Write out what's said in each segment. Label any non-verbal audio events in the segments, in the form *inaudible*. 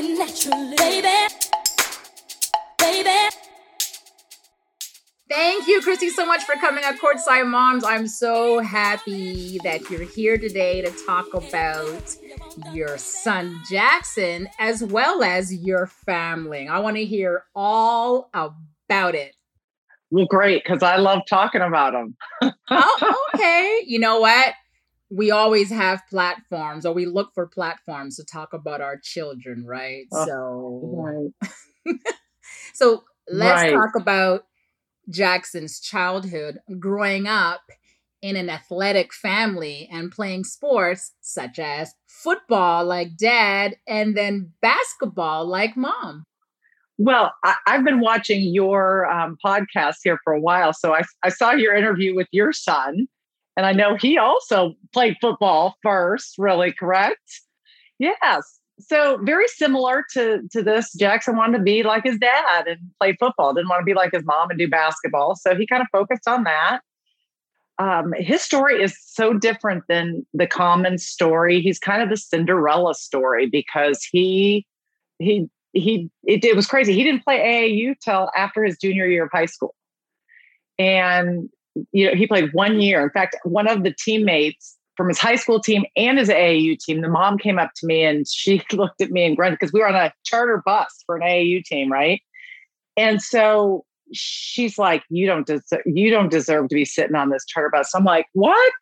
moving naturally, baby. Baby. Thank you, Christy, so much for coming on Courtside Moms. I'm so happy that you're here today to talk about your son Jaxson as well as your family. I want to hear all about it. Well, great, because I love talking about them. *laughs* oh, okay. You know what? We always have platforms, or we look for platforms to talk about our children, right? Oh, so, right. *laughs* so let's Right. talk about Jaxson's childhood growing up in an athletic family and playing sports such as football like dad and then basketball like mom. Well, I, I've been watching your um, podcast here for a while. So I, I saw your interview with your son, and I know he also played football first, really, correct? Yes. So very similar to, to this. Jaxson wanted to be like his dad and play football, didn't want to be like his mom and do basketball. So he kind of focused on that. Um, his story is so different than the common story. He's kind of the Cinderella story because he he he it, it was crazy. He didn't play AAU till after his junior year of high school, and you know he played one year. In fact, one of the teammates from his high school team and his AAU team, the mom came up to me and she *laughs* looked at me and grunted because we were on a charter bus for an AAU team, right? And so she's like, "You don't deserve you don't deserve to be sitting on this charter bus." I'm like, "What?"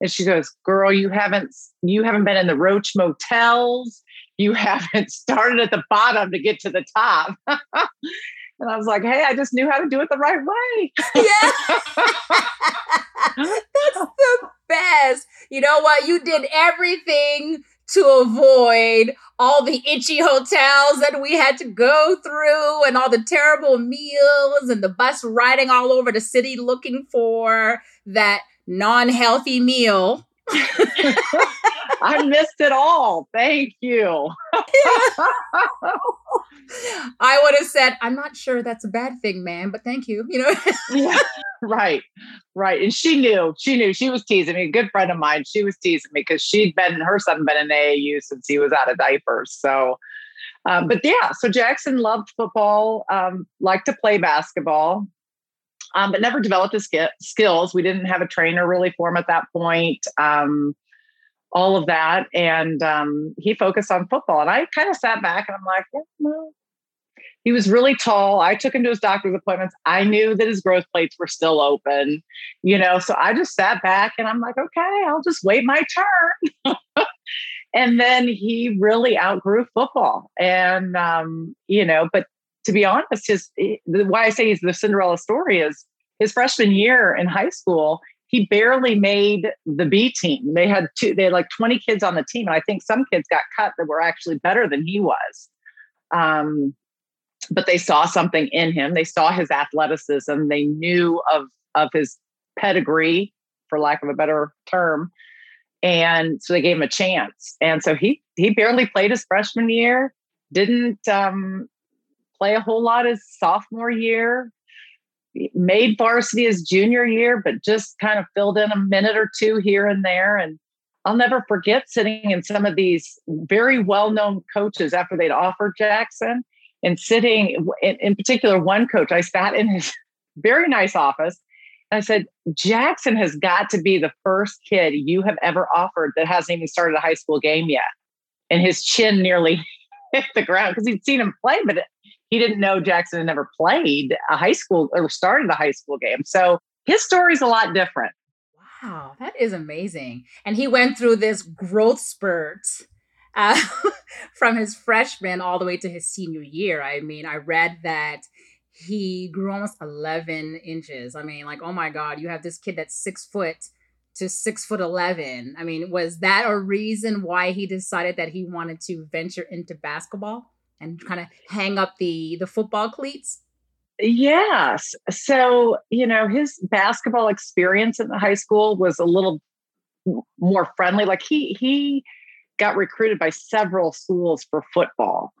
And she goes, "Girl, you haven't you haven't been in the Roach motels." you *laughs* haven't started at the bottom to get to the top. *laughs* and I was like, hey, I just knew how to do it the right way. Yeah. *laughs* *laughs* That's the best. You know what? You did everything to avoid all the itchy hotels that we had to go through and all the terrible meals and the bus riding all over the city looking for that non healthy meal. *laughs* I missed it all. Thank you. *laughs* I would have said, I'm not sure that's a bad thing, man, but thank you. You know, *laughs* yeah, right, right. And she knew, she knew she was teasing me. A good friend of mine, she was teasing me because she'd been, her son been in AAU since he was out of diapers. So, um, but yeah, so Jackson loved football, um, liked to play basketball, um, but never developed his sk- skills. We didn't have a trainer really for him at that point. Um, all of that, and um, he focused on football. And I kind of sat back and I'm like, well, he was really tall. I took him to his doctor's appointments. I knew that his growth plates were still open, you know. So I just sat back and I'm like, okay, I'll just wait my turn. *laughs* and then he really outgrew football, and um, you know, but to be honest, his why I say he's the Cinderella story is his freshman year in high school. He barely made the B team. They had two. They had like twenty kids on the team, and I think some kids got cut that were actually better than he was. Um, but they saw something in him. They saw his athleticism. They knew of of his pedigree, for lack of a better term, and so they gave him a chance. And so he he barely played his freshman year. Didn't um, play a whole lot his sophomore year. Made varsity his junior year, but just kind of filled in a minute or two here and there. And I'll never forget sitting in some of these very well known coaches after they'd offered Jaxson and sitting in, in particular one coach. I sat in his *laughs* very nice office. And i said jaxson has got to be the first kid you have ever offered that hasn't even started a high school game yet. And his chin nearly *laughs* hit the ground because he'd seen him play but he didn't know jaxson had never played a high school or started a high school game so his story's a lot different wow that is amazing and he went through this growth spurt uh, *laughs* from his freshman all the way to his senior year. I mean, I read that he grew almost 11 inches. I mean, like, oh my God, you have this kid that's six foot to six foot 11. I mean, was that a reason why he decided that he wanted to venture into basketball and kind of hang up the, the football cleats? Yes. So, you know, his basketball experience in the high school was a little more friendly. Like he, he, got recruited by several schools for football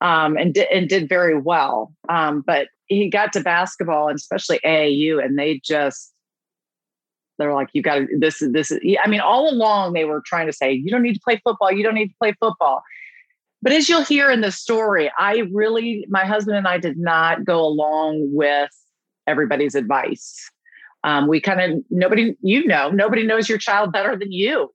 um, and, di- and did very well. Um, but he got to basketball and especially AAU, and they just, they're like, you got to, this is, this is, I mean, all along they were trying to say, you don't need to play football. You don't need to play football. But as you'll hear in the story, I really, my husband and I did not go along with everybody's advice. Um, we kind of, nobody, you know, nobody knows your child better than you.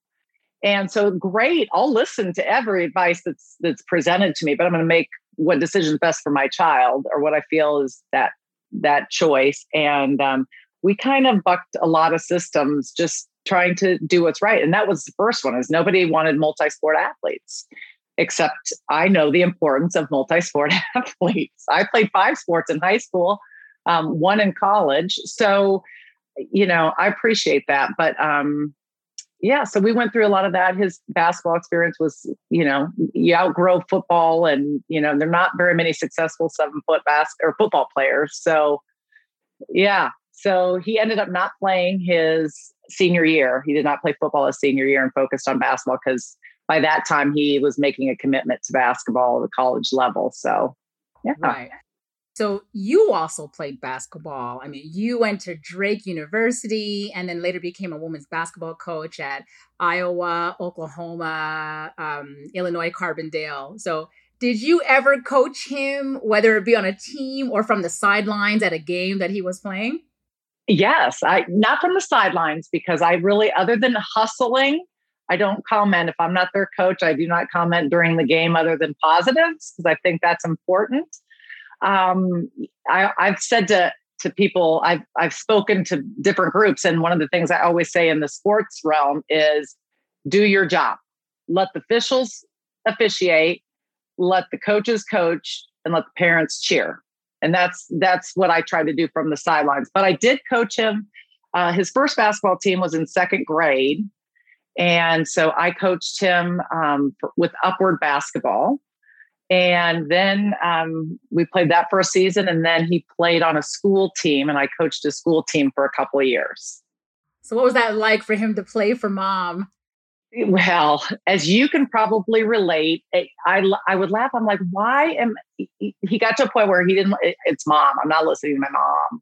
And so great, I'll listen to every advice that's that's presented to me, but I'm going to make what decision is best for my child or what I feel is that that choice. And um, we kind of bucked a lot of systems just trying to do what's right. And that was the first one is nobody wanted multi-sport athletes except I know the importance of multi-sport *laughs* athletes. I played five sports in high school, um, one in college. So, you know, I appreciate that. But um, yeah, so we went through a lot of that. His basketball experience was, you know, you outgrow football, and you know, there are not very many successful seven foot bas- or football players. So, yeah, so he ended up not playing his senior year. He did not play football his senior year and focused on basketball because by that time he was making a commitment to basketball at the college level. So, yeah. Right. So you also played basketball. I mean, you went to Drake University and then later became a women's basketball coach at Iowa, Oklahoma, um, Illinois, Carbondale. So did you ever coach him, whether it be on a team or from the sidelines at a game that he was playing? Yes, I not from the sidelines because I really, other than hustling, I don't comment. If I'm not their coach, I do not comment during the game other than positives because I think that's important um, I, I've said to to people, I've I've spoken to different groups, and one of the things I always say in the sports realm is, do your job. Let the officials officiate, let the coaches coach, and let the parents cheer. And that's that's what I try to do from the sidelines. But I did coach him. Uh, his first basketball team was in second grade, and so I coached him um, with upward basketball. And then um, we played that for a season, and then he played on a school team, and I coached a school team for a couple of years. So, what was that like for him to play for mom? Well, as you can probably relate, I I would laugh. I'm like, why am he got to a point where he didn't? It's mom. I'm not listening to my mom,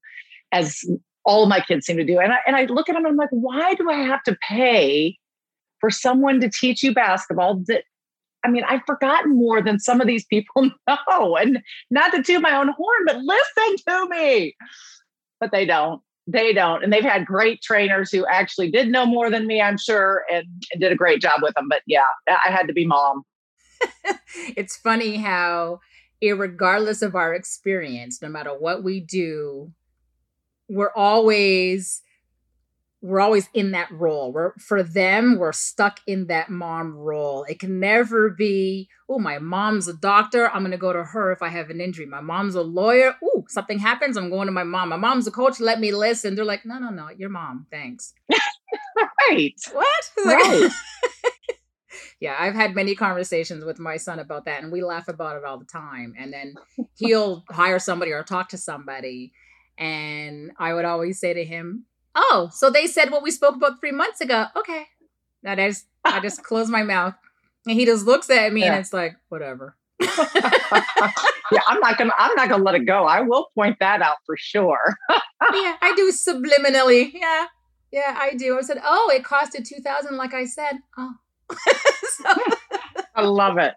as all of my kids seem to do. And I and I look at him and I'm like, why do I have to pay for someone to teach you basketball that I mean, I've forgotten more than some of these people *laughs* know. And not to toot my own horn, but listen to me. But they don't. They don't. And they've had great trainers who actually did know more than me, I'm sure, and, and did a great job with them. But yeah, I had to be mom. *laughs* it's funny how, regardless of our experience, no matter what we do, we're always we're always in that role. We're for them, we're stuck in that mom role. It can never be, oh, my mom's a doctor. I'm gonna go to her if I have an injury. My mom's a lawyer. Oh, something happens. I'm going to my mom. My mom's a coach. Let me listen. They're like, no, no, no, your mom. Thanks. right. What? *laughs* Right. *laughs* yeah, I've had many conversations with my son about that, and we laugh about it all the time. And then he'll hire somebody or talk to somebody. And I would always say to him, oh, so they said what we spoke about three months ago. Okay. That is, I just *laughs* close my mouth. And he just looks at me yeah. and it's like, whatever. *laughs* yeah, I'm not gonna I'm not gonna let it go. I will point that out for sure. *laughs* yeah, I do subliminally. Yeah. Yeah, I do. I said, oh, it costed two thousand, like I said. Oh. so, I love it.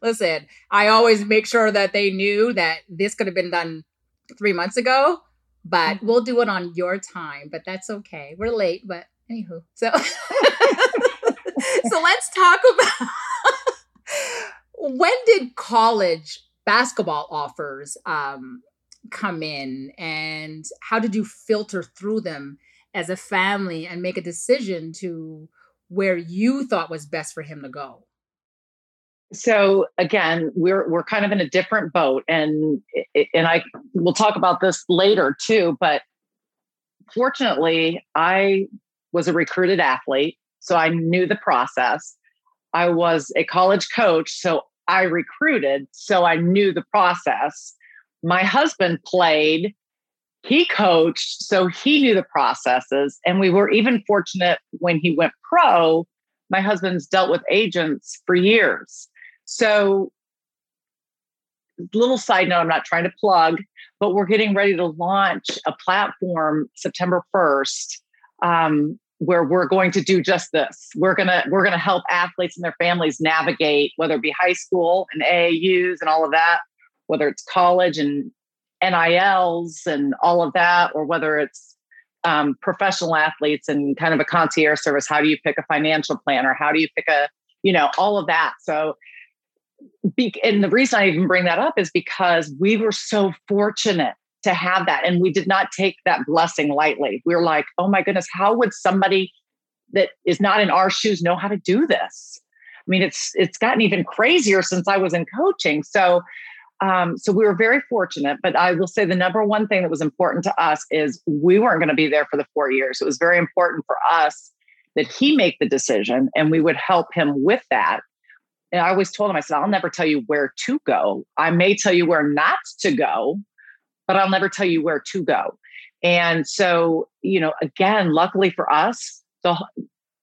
Listen, I always make sure that they knew that this could have been done three months ago but mm-hmm. we'll do it on your time. But that's okay. We're late, but anywho. So, *laughs* so let's talk about *laughs* when did college basketball offers um, come in, and how did you filter through them as a family and make a decision to where you thought was best for him to go? So again we're we're kind of in a different boat and and I will talk about this later too but fortunately I was a recruited athlete so I knew the process. I was a college coach so I recruited so I knew the process. My husband played he coached so he knew the processes and we were even fortunate when he went pro my husband's dealt with agents for years so, little side note, I'm not trying to plug, but we're getting ready to launch a platform September 1st um, where we're going to do just this. We're gonna we're gonna help athletes and their families navigate whether it be high school and AAUs and all of that, whether it's college and NILs and all of that, or whether it's um, professional athletes and kind of a concierge service. How do you pick a financial planner? How do you pick a you know all of that? So be, and the reason I even bring that up is because we were so fortunate to have that. And we did not take that blessing lightly. We were like, oh my goodness, how would somebody that is not in our shoes know how to do this? I mean, it's it's gotten even crazier since I was in coaching. So um, so we were very fortunate, but I will say the number one thing that was important to us is we weren't going to be there for the four years. It was very important for us that he make the decision and we would help him with that and I always told him, I said, I'll never tell you where to go. I may tell you where not to go, but I'll never tell you where to go. And so, you know, again, luckily for us, the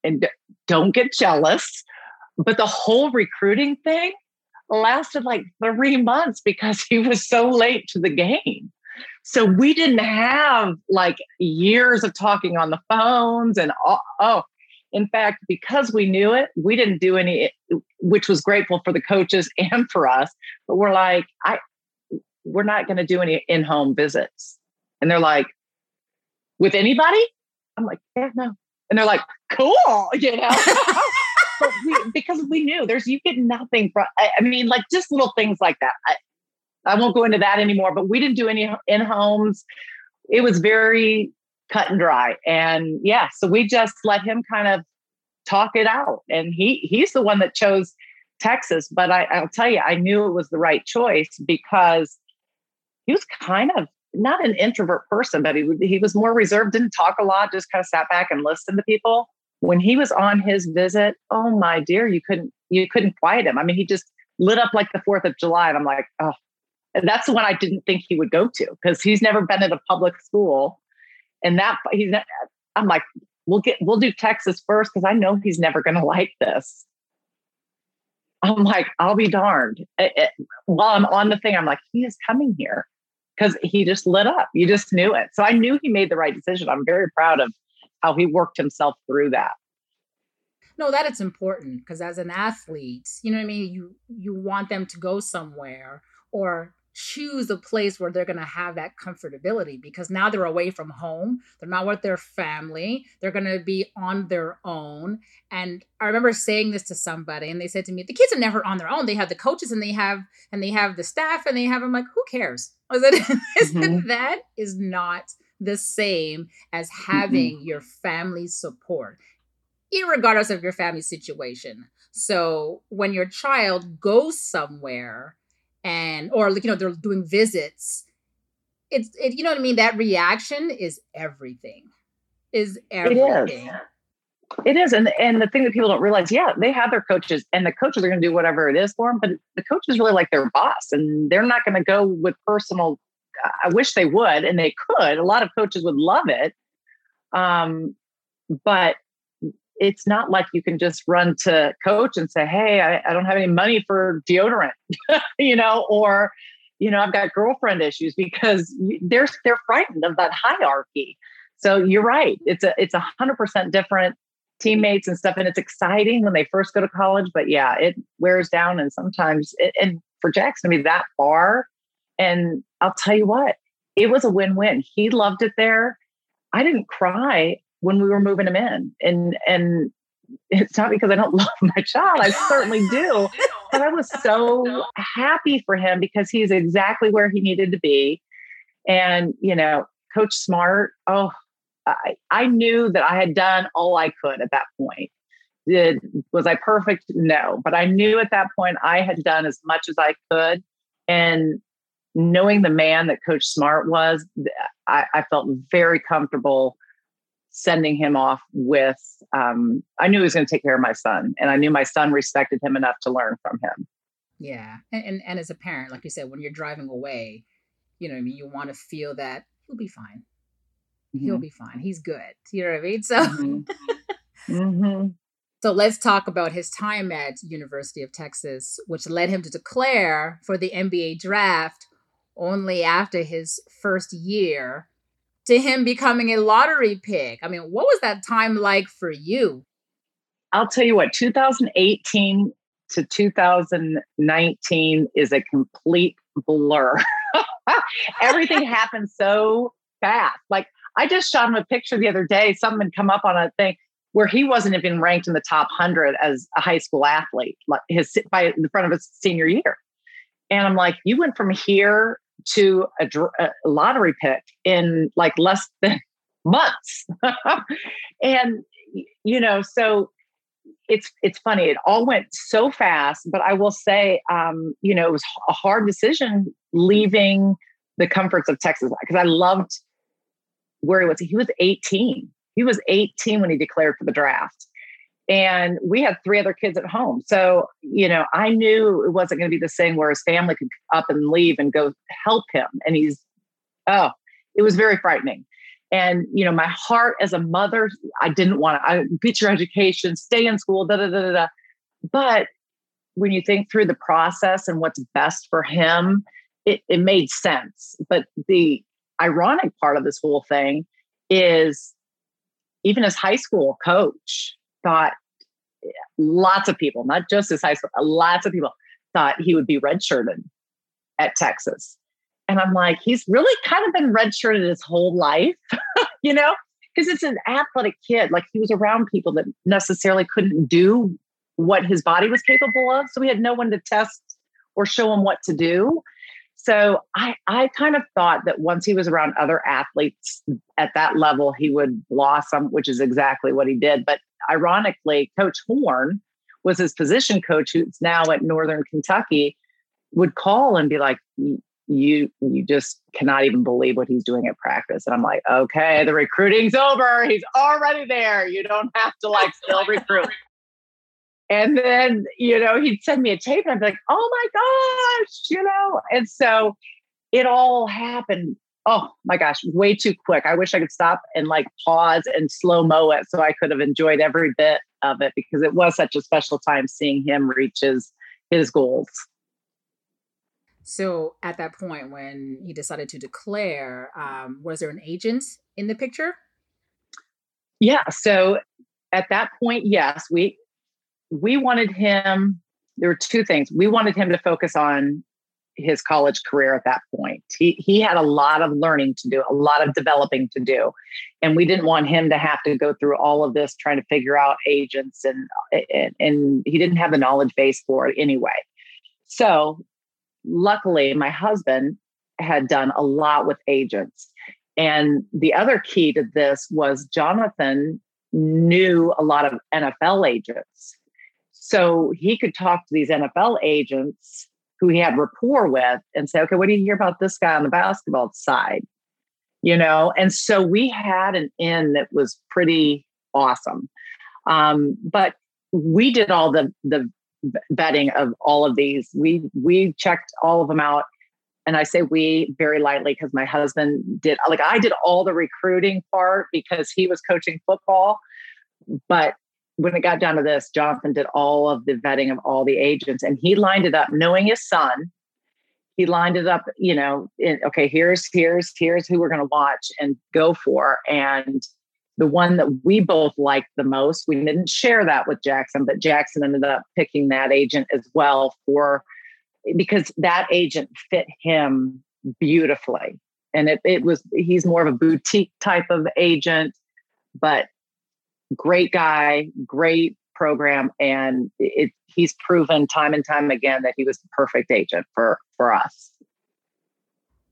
and don't get jealous, but the whole recruiting thing lasted like three months because he was so late to the game. So we didn't have like years of talking on the phones and oh, oh in fact, because we knew it, we didn't do any, eh, which was grateful for the coaches *laughs* and for us. But we're like, I, we're not going to do any in-home visits. And they're like, with anybody? I'm like, yeah, no. And they're like, cool, *laughs* you know. *laughs* but we, because we knew there's you get nothing from. I, I mean, like just little things like that. I, I won't go into that anymore. But we didn't do any in homes. It was very cut and dry. And yeah, so we just let him kind of talk it out. And he he's the one that chose Texas. But I, I'll tell you, I knew it was the right choice because he was kind of not an introvert person, but he he was more reserved, didn't talk a lot, just kind of sat back and listened to people. When he was on his visit, oh my dear, you couldn't you couldn't quiet him. I mean, he just lit up like the Fourth of July, and I'm like, oh, and that's the one I didn't think he would go to because he's never been at a public school and that he's i'm like we'll get we'll do texas first because i know he's never going to like this. I'm like i'll be darned. It, it, while i'm on the thing i'm like he is coming here because he just lit up. You just knew it. So i knew he made the right decision. I'm very proud of how he worked himself through that. No that it's important because as an athlete you know what i mean? You you want them to go somewhere or choose a place where they're going to have that comfortability because now they're away from home. They're not with their family. They're going to be on their own. And I remember saying this to somebody and they said to me, the kids are never on their own. They have the coaches and they have, and they have the staff and they have, I'm like, who cares? *laughs* I said, *laughs* mm-hmm. that is not the same as having mm-hmm. your family support, regardless of your family situation. So when your child goes somewhere, and or like you know they're doing visits it's it, you know what i mean that reaction is everything is everything it is. It is, and and the thing that people don't realize, yeah, they have their coaches, and the coaches are going to do whatever it is for them. But the coach is really like their boss, and they're not going to go with personal. I wish they would, and they could. A lot of coaches would love it, um, but it's not like you can just run to coach and say, Hey, I, I don't have any money for deodorant, *laughs* you know, or, you know, I've got girlfriend issues because they're, they're frightened of that hierarchy. So you're right. It's a, it's a hundred percent different teammates and stuff. And it's exciting when they first go to college, but yeah, it wears down. And sometimes, it, and for Jaxson to be that far, and I'll tell you what, it was a win-win. He loved it there. I didn't cry when we were moving him in. And and it's not because I don't *laughs* love my child. I certainly do. *laughs* But I was so *laughs* happy for him because he's exactly where he needed to be. And, you know, Coach Smart, oh, I, I knew that I had done all I could at that point. Did was I perfect? No. But I knew at that point I had done as much as I could. And knowing the man that Coach Smart was, I, I felt very comfortable sending him off with um, i knew he was going to take care of my son and i knew my son respected him enough to learn from him yeah and, and, and as a parent like you said when you're driving away you know i mean you want to feel that he'll be fine mm-hmm. he'll be fine he's good you know what i mean so mm-hmm. *laughs* mm-hmm. so let's talk about his time at university of texas which led him to declare for the nba draft only after his first year to him becoming a lottery pick. I mean, what was that time like for you? I'll tell you what, 2018 to 2019 is a complete blur. *laughs* Everything *laughs* happened so fast. Like I just shot him a picture the other day. Something had come up on a thing where he wasn't even ranked in the top hundred as a high school athlete, like his by the front of his senior year. And I'm like, you went from here to a, a lottery pick in like less *laughs* than months. *laughs* and you know, so it's it's funny. It all went so fast, but I will say, um, you know, it was a hard decision leaving the comforts of Texas because I loved where he was. He was 18. He was 18 when he declared for the draft. And we had three other kids at home. So, you know, I knew it wasn't going to be the same where his family could up and leave and go help him. And he's, oh, it was very frightening. And, you know, my heart as a mother, I didn't want to, get your education, stay in school, da da da da. da. But when you think through the process and what's best for him, it, it made sense. But the ironic part of this whole thing is even as high school coach thought lots of people, not just his high school, lots of people thought he would be redshirted at Texas. And I'm like, he's really kind of been redshirted his whole life, *laughs* you know, because it's an athletic kid. Like he was around people that necessarily couldn't do what his body was capable of. So we had no one to test or show him what to do. So I, I kind of thought that once he was around other athletes at that level, he would blossom, which is exactly what he did. But ironically, Coach Horn was his position coach, who's now at Northern Kentucky, would call and be like, you you just cannot even believe what he's doing at practice. And I'm like, okay, the recruiting's over. He's already there. You don't have to like still *laughs* recruit. And then, you know, he'd send me a tape and I'd be like, oh my gosh, you know. And so it all happened. Oh my gosh, way too quick. I wish I could stop and like pause and slow mo it so I could have enjoyed every bit of it because it was such a special time seeing him reach his his goals. So at that point, when he decided to declare, um, was there an agent in the picture? Yeah. So at that point, yes, we we wanted him. There were two things. We wanted him to focus on his college career at that point. He he had a lot of learning to do, a lot of developing to do, and we didn't want him to have to go through all of this trying to figure out agents and uh, and, and he didn't have the knowledge base for it anyway. So luckily, my husband had done a lot with agents. And the other key to this was Jonathan knew a lot of NFL agents. So he could talk to these NFL agents who he had rapport with and say, okay, what do you hear about this guy on the basketball side? You know, and so we had an in that was pretty awesome. Um, but we did all the the vetting of all of these. We we checked all of them out. And I say we very lightly because my husband did like I did all the recruiting part because he was coaching football. But when it got down to this, Jonathan did all of the vetting of all the agents and he lined it up knowing his son. He lined it up, you know, in, okay, here's here's here's who we're going to watch and go for. And the one that we both liked the most. We didn't share that with Jaxson, but Jaxson ended up picking that agent as well for because that agent fit him beautifully. And it, it was, he's more of a boutique type of agent, but great guy, great program. And it, he's proven time and time again that he was the perfect agent for, for us.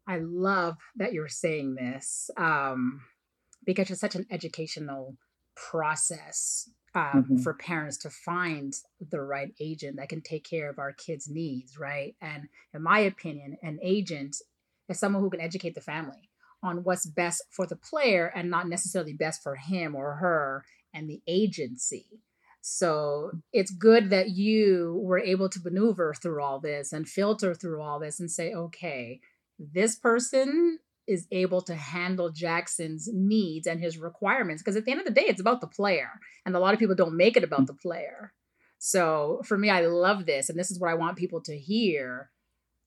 I love that you're saying this. Um, because it's such an educational process um, mm-hmm. for parents to find the right agent that can take care of our kids' needs, right? And in my opinion, an agent is someone who can educate the family on what's best for the player and not necessarily best for him or her and the agency. So it's good that you were able to maneuver through all this and filter through all this and say, okay, this person is able to handle Jaxson's needs and his requirements. Because at the end of the day, it's about the player. And a lot of people don't make it about the player. So for me, I love this. And this is what I want people to hear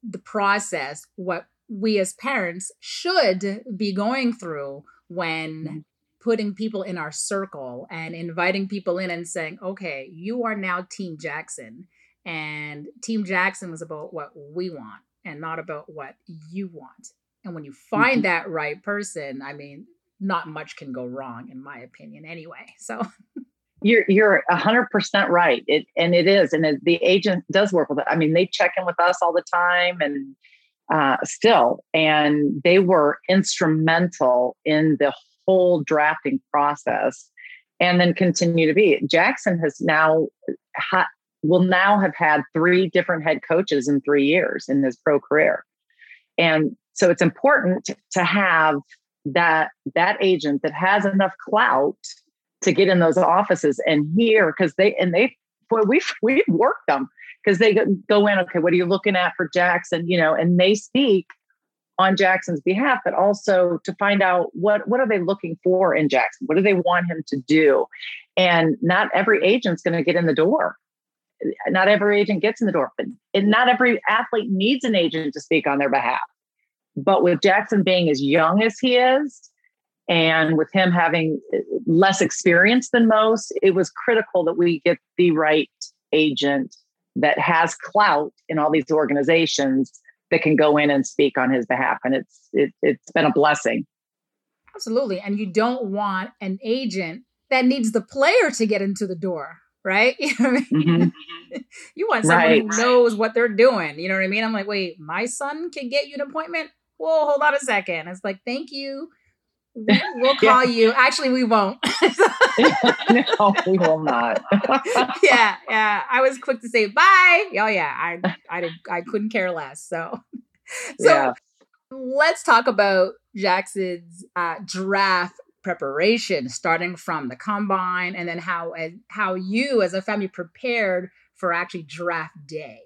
the process, what we as parents should be going through when Mhm. Putting people in our circle and inviting people in and saying, okay, you are now Team Jaxson. And Team Jaxson was about what we want and not about what you want. And when you find Mhm. that right person, I mean, not much can go wrong, in my opinion, anyway. So, You're you're a hundred percent right. It and it is, and it, the agent does work with it. I mean, they check in with us all the time, and uh, still, and they were instrumental in the whole drafting process, and then continue to be. Jaxson has now ha- will now have had three different head coaches in three years in his pro career, and so it's important to, have that that agent that has enough clout to get in those offices and hear because they and they boy we've we've worked them because they go in okay what are you looking at for jaxson you know and they speak on jaxson's behalf but also to find out what what are they looking for in jaxson? What do they want him to do? And not every agent's going to get in the door. Not every agent gets in the door but and not every athlete needs an agent to speak on their behalf. But with jaxson being as young as he is and with him having uh, less experience than most, it was critical that we get the right agent that has clout in all these organizations that can go in and speak on his behalf. And it's it, it's been a blessing. absolutely. And you don't want an agent that needs the player to get into the door, right? *laughs* You know what I mean? Mhm. *laughs* You want someone Right. who knows what they're doing. You know what I mean? I'm like, wait, my son can get you an appointment? Whoa, hold on a second. It's like, thank you. We- We'll Yeah. call you. Actually, we won't. *laughs* *laughs* no, we will not. *laughs* yeah, yeah. I was quick to say bye. Oh yeah, I I did, I couldn't care less. So so yeah. let's talk about Jaxson's uh, draft preparation, starting from the combine, and then how as how you as a family prepared for actually draft day.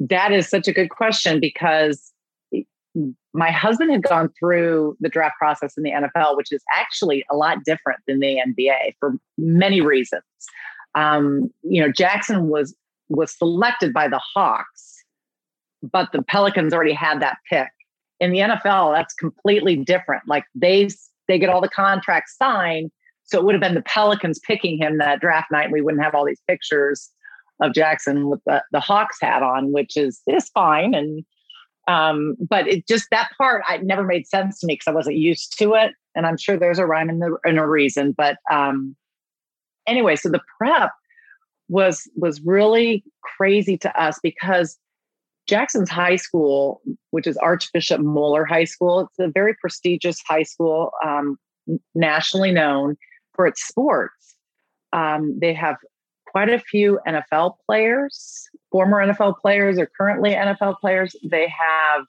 That is such a good question because my husband had gone through the draft process in the NFL, which is actually a lot different than the NBA for many reasons. Um, you know, Jaxson was was selected by the Hawks, but the Pelicans already had that pick. In the NFL, that's completely different. Like they they get all the contracts signed, so it would have been the Pelicans picking him that draft night. We wouldn't have all these pictures of Jaxson with the, the Hawks hat on, which is is fine. And um, but it just that part I never made sense to me because I wasn't used to it. And I'm sure there's a rhyme and, the, and a reason. But um, anyway, so the prep was was really crazy to us because Jaxson's high school, which is Archbishop Moeller High School, it's a very prestigious high school, um, nationally known for its sports. Um, they have quite a few NFL players, former NFL players, or currently NFL players. They have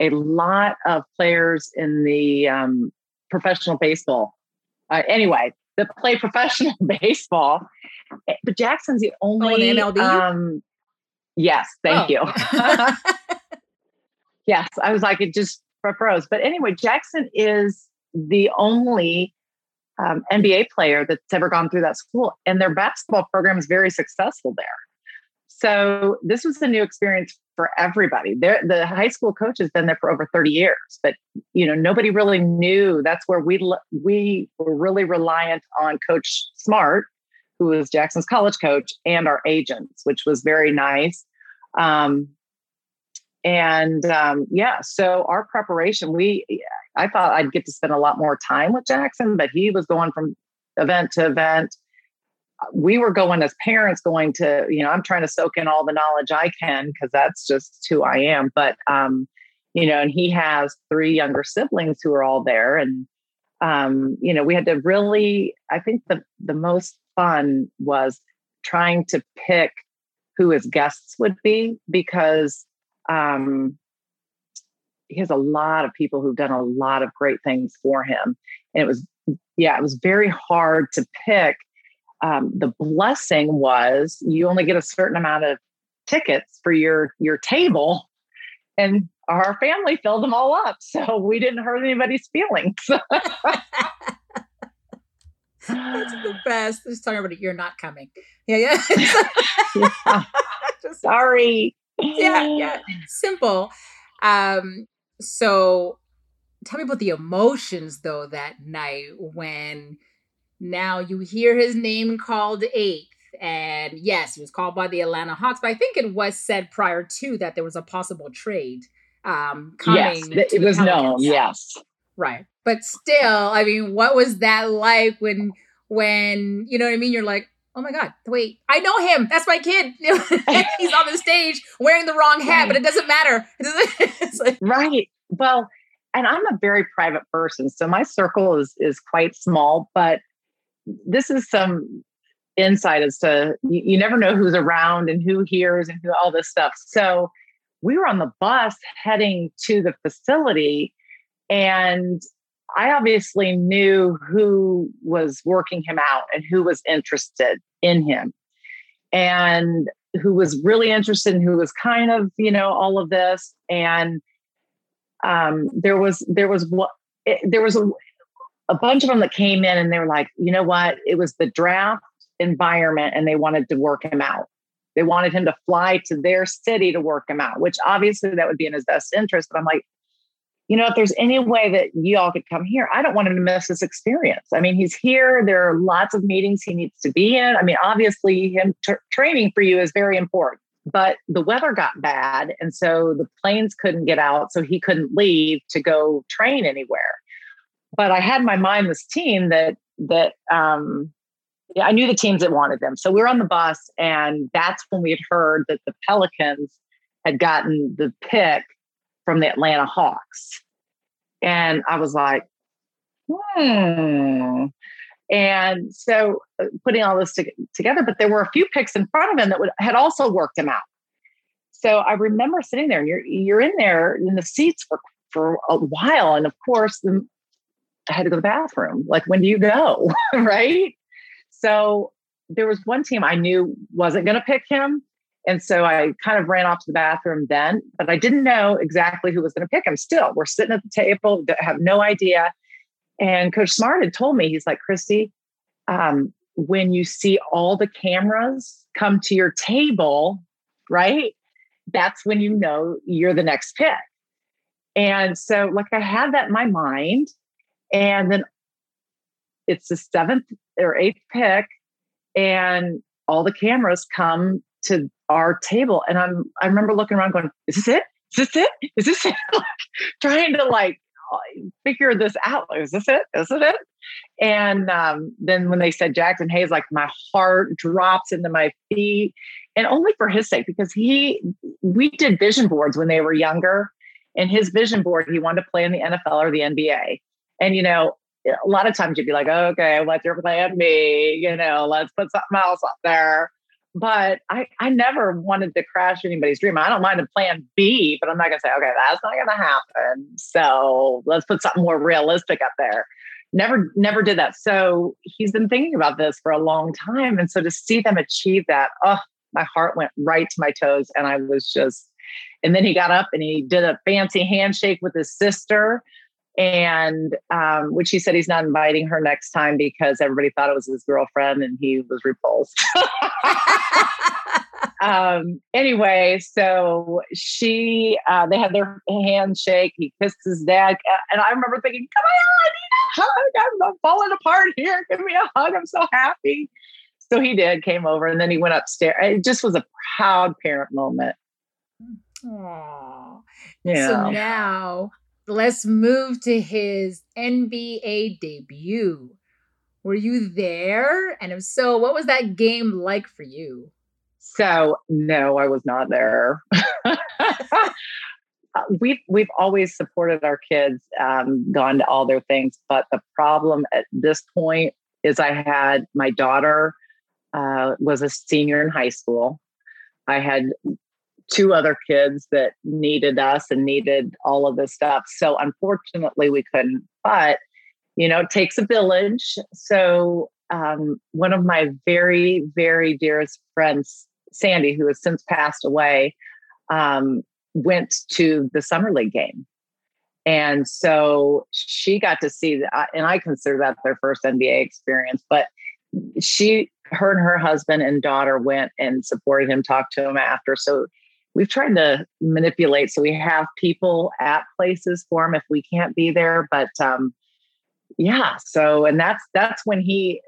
a lot of players in the um, professional baseball. Uh, anyway, that play professional *laughs* baseball. Eh, But Jaxson's the only. the MLB? Um, yes, thank Oh. you. *laughs* *laughs* yes, I was like, it just froze. But anyway, Jackson is the only um, NBA player that's ever gone through that school, and their basketball program is very successful there. So this was a new experience for everybody. There, the high school coach has been there for over 30 years, but you know nobody really knew. That's where we we were really reliant on Coach Smart, who was Jaxson's college coach, and our agents, which was very nice. Um, and um, yeah, so our preparation, we I thought I'd get to spend a lot more time with Jaxson, but he was going from event to event. We were going as parents, going to, you know, I'm trying to soak in all the knowledge I can because that's just who I am. But, um, you know, and he has three younger siblings who are all there. And, um, you know, we had to really, I think the, the most fun was trying to pick who his guests would be because um, he has a lot of people who've done a lot of great things for him. And it was, yeah, it was very hard to pick. Um, the blessing was you only get a certain amount of tickets for your your table, and our family filled them all up, so we didn't hurt anybody's feelings. *laughs* That's the best. Just tell everybody you're not coming. Yeah, yeah. *laughs* Yeah. *laughs* Just- Sorry. yeah, yeah. *sighs* Simple. Um, so tell me about the emotions though that night when now you hear his name called eighth. And yes, he was called by the Atlanta Hawks, but I think it was said prior to that there was a possible trade um coming. Yes, it was known. Yes. Right. But still, I mean, what was that like when when you know what I mean? You're like, oh my god, wait, I know him. That's my kid. *laughs* He's on the stage wearing the wrong hat, right. but it doesn't matter. *laughs* like, right. Well, and I'm a very private person, so my circle is is quite small. But this is some insight as to you, you never know who's around and who hears and who all this stuff. So we were on the bus heading to the facility, and I obviously knew who was working him out and who was interested in him and who was really interested and who was kind of, you know, all of this. And um, there was, there was what, there was a, a bunch of them that came in and they were like, you know what? It was the draft environment and they wanted to work him out. They wanted him to fly to their city to work him out, which obviously that would be in his best interest. But I'm like, you know, if there's any way that you all could come here, I don't want him to miss this experience. I mean, he's here. There are lots of meetings he needs to be in. I mean, obviously, him t- training for you is very important. But the weather got bad. And so the planes couldn't get out. So he couldn't leave to go train anywhere. But I had my mind this team that, that, um, yeah, I knew the teams that wanted them. So we were on the bus, and that's when we had heard that the Pelicans had gotten the pick from the Atlanta Hawks. And I was like, hmm. And so uh, putting all this to, together, but there were a few picks in front of him that would, had also worked him out. So I remember sitting there and you're, you're in there in the seats for, for a while. And of course, the, I had to go to the bathroom. Like, when do you go? *laughs* right. So there was one team I knew wasn't going to pick him. And so I kind of ran off to the bathroom then, but I didn't know exactly who was going to pick him. Still, we're sitting at the table, have no idea. And Coach Smart had told me, he's like, Christy, um, when you see all the cameras come to your table, right? That's when you know you're the next pick. And so, like, I had that in my mind. And then it's the seventh or eighth pick, and all the cameras come to our table. And I'm I remember looking around going, is this it? Is this it? Is this it? *laughs* trying to like figure this out. Like, is this it? Is it it? And um, then when they said Jaxson Hayes, like my heart drops into my feet. And only for his sake, because he we did vision boards when they were younger. And his vision board, he wanted to play in the NFL or the NBA. And you know, a lot of times you'd be like, okay, what's your plan B? You know, let's put something else up there but I, I never wanted to crash anybody's dream. I don't mind a plan B, but I'm not gonna say, okay, that's not gonna happen. So let's put something more realistic up there. Never, never did that. So he's been thinking about this for a long time. And so to see them achieve that, oh, my heart went right to my toes. And I was just, and then he got up and he did a fancy handshake with his sister and um, which he said he's not inviting her next time because everybody thought it was his girlfriend and he was repulsed. *laughs* um, anyway, so she, uh, they had their handshake. He kissed his dad, and I remember thinking, "Come on, I need a hug! I'm falling apart here. Give me a hug! I'm so happy." So he did, came over, and then he went upstairs. It just was a proud parent moment. Aww. Yeah. So now let's move to his NBA debut. Were you there? And if so, what was that game like for you? So, no, I was not there. *laughs* we've we've always supported our kids, um, gone to all their things, but the problem at this point is I had my daughter uh, was a senior in high school. I had two other kids that needed us and needed all of this stuff. So unfortunately, we couldn't. But you know, it takes a village. So um, one of my very, very dearest friends, Sandy, who has since passed away, um, went to the summer league game. And so she got to see that, and I consider that their first NBA experience. But she, her and her husband and daughter went and supported him, talked to him after. So we've tried to manipulate so we have people at places for him if we can't be there. But um, yeah, so and that's that's when he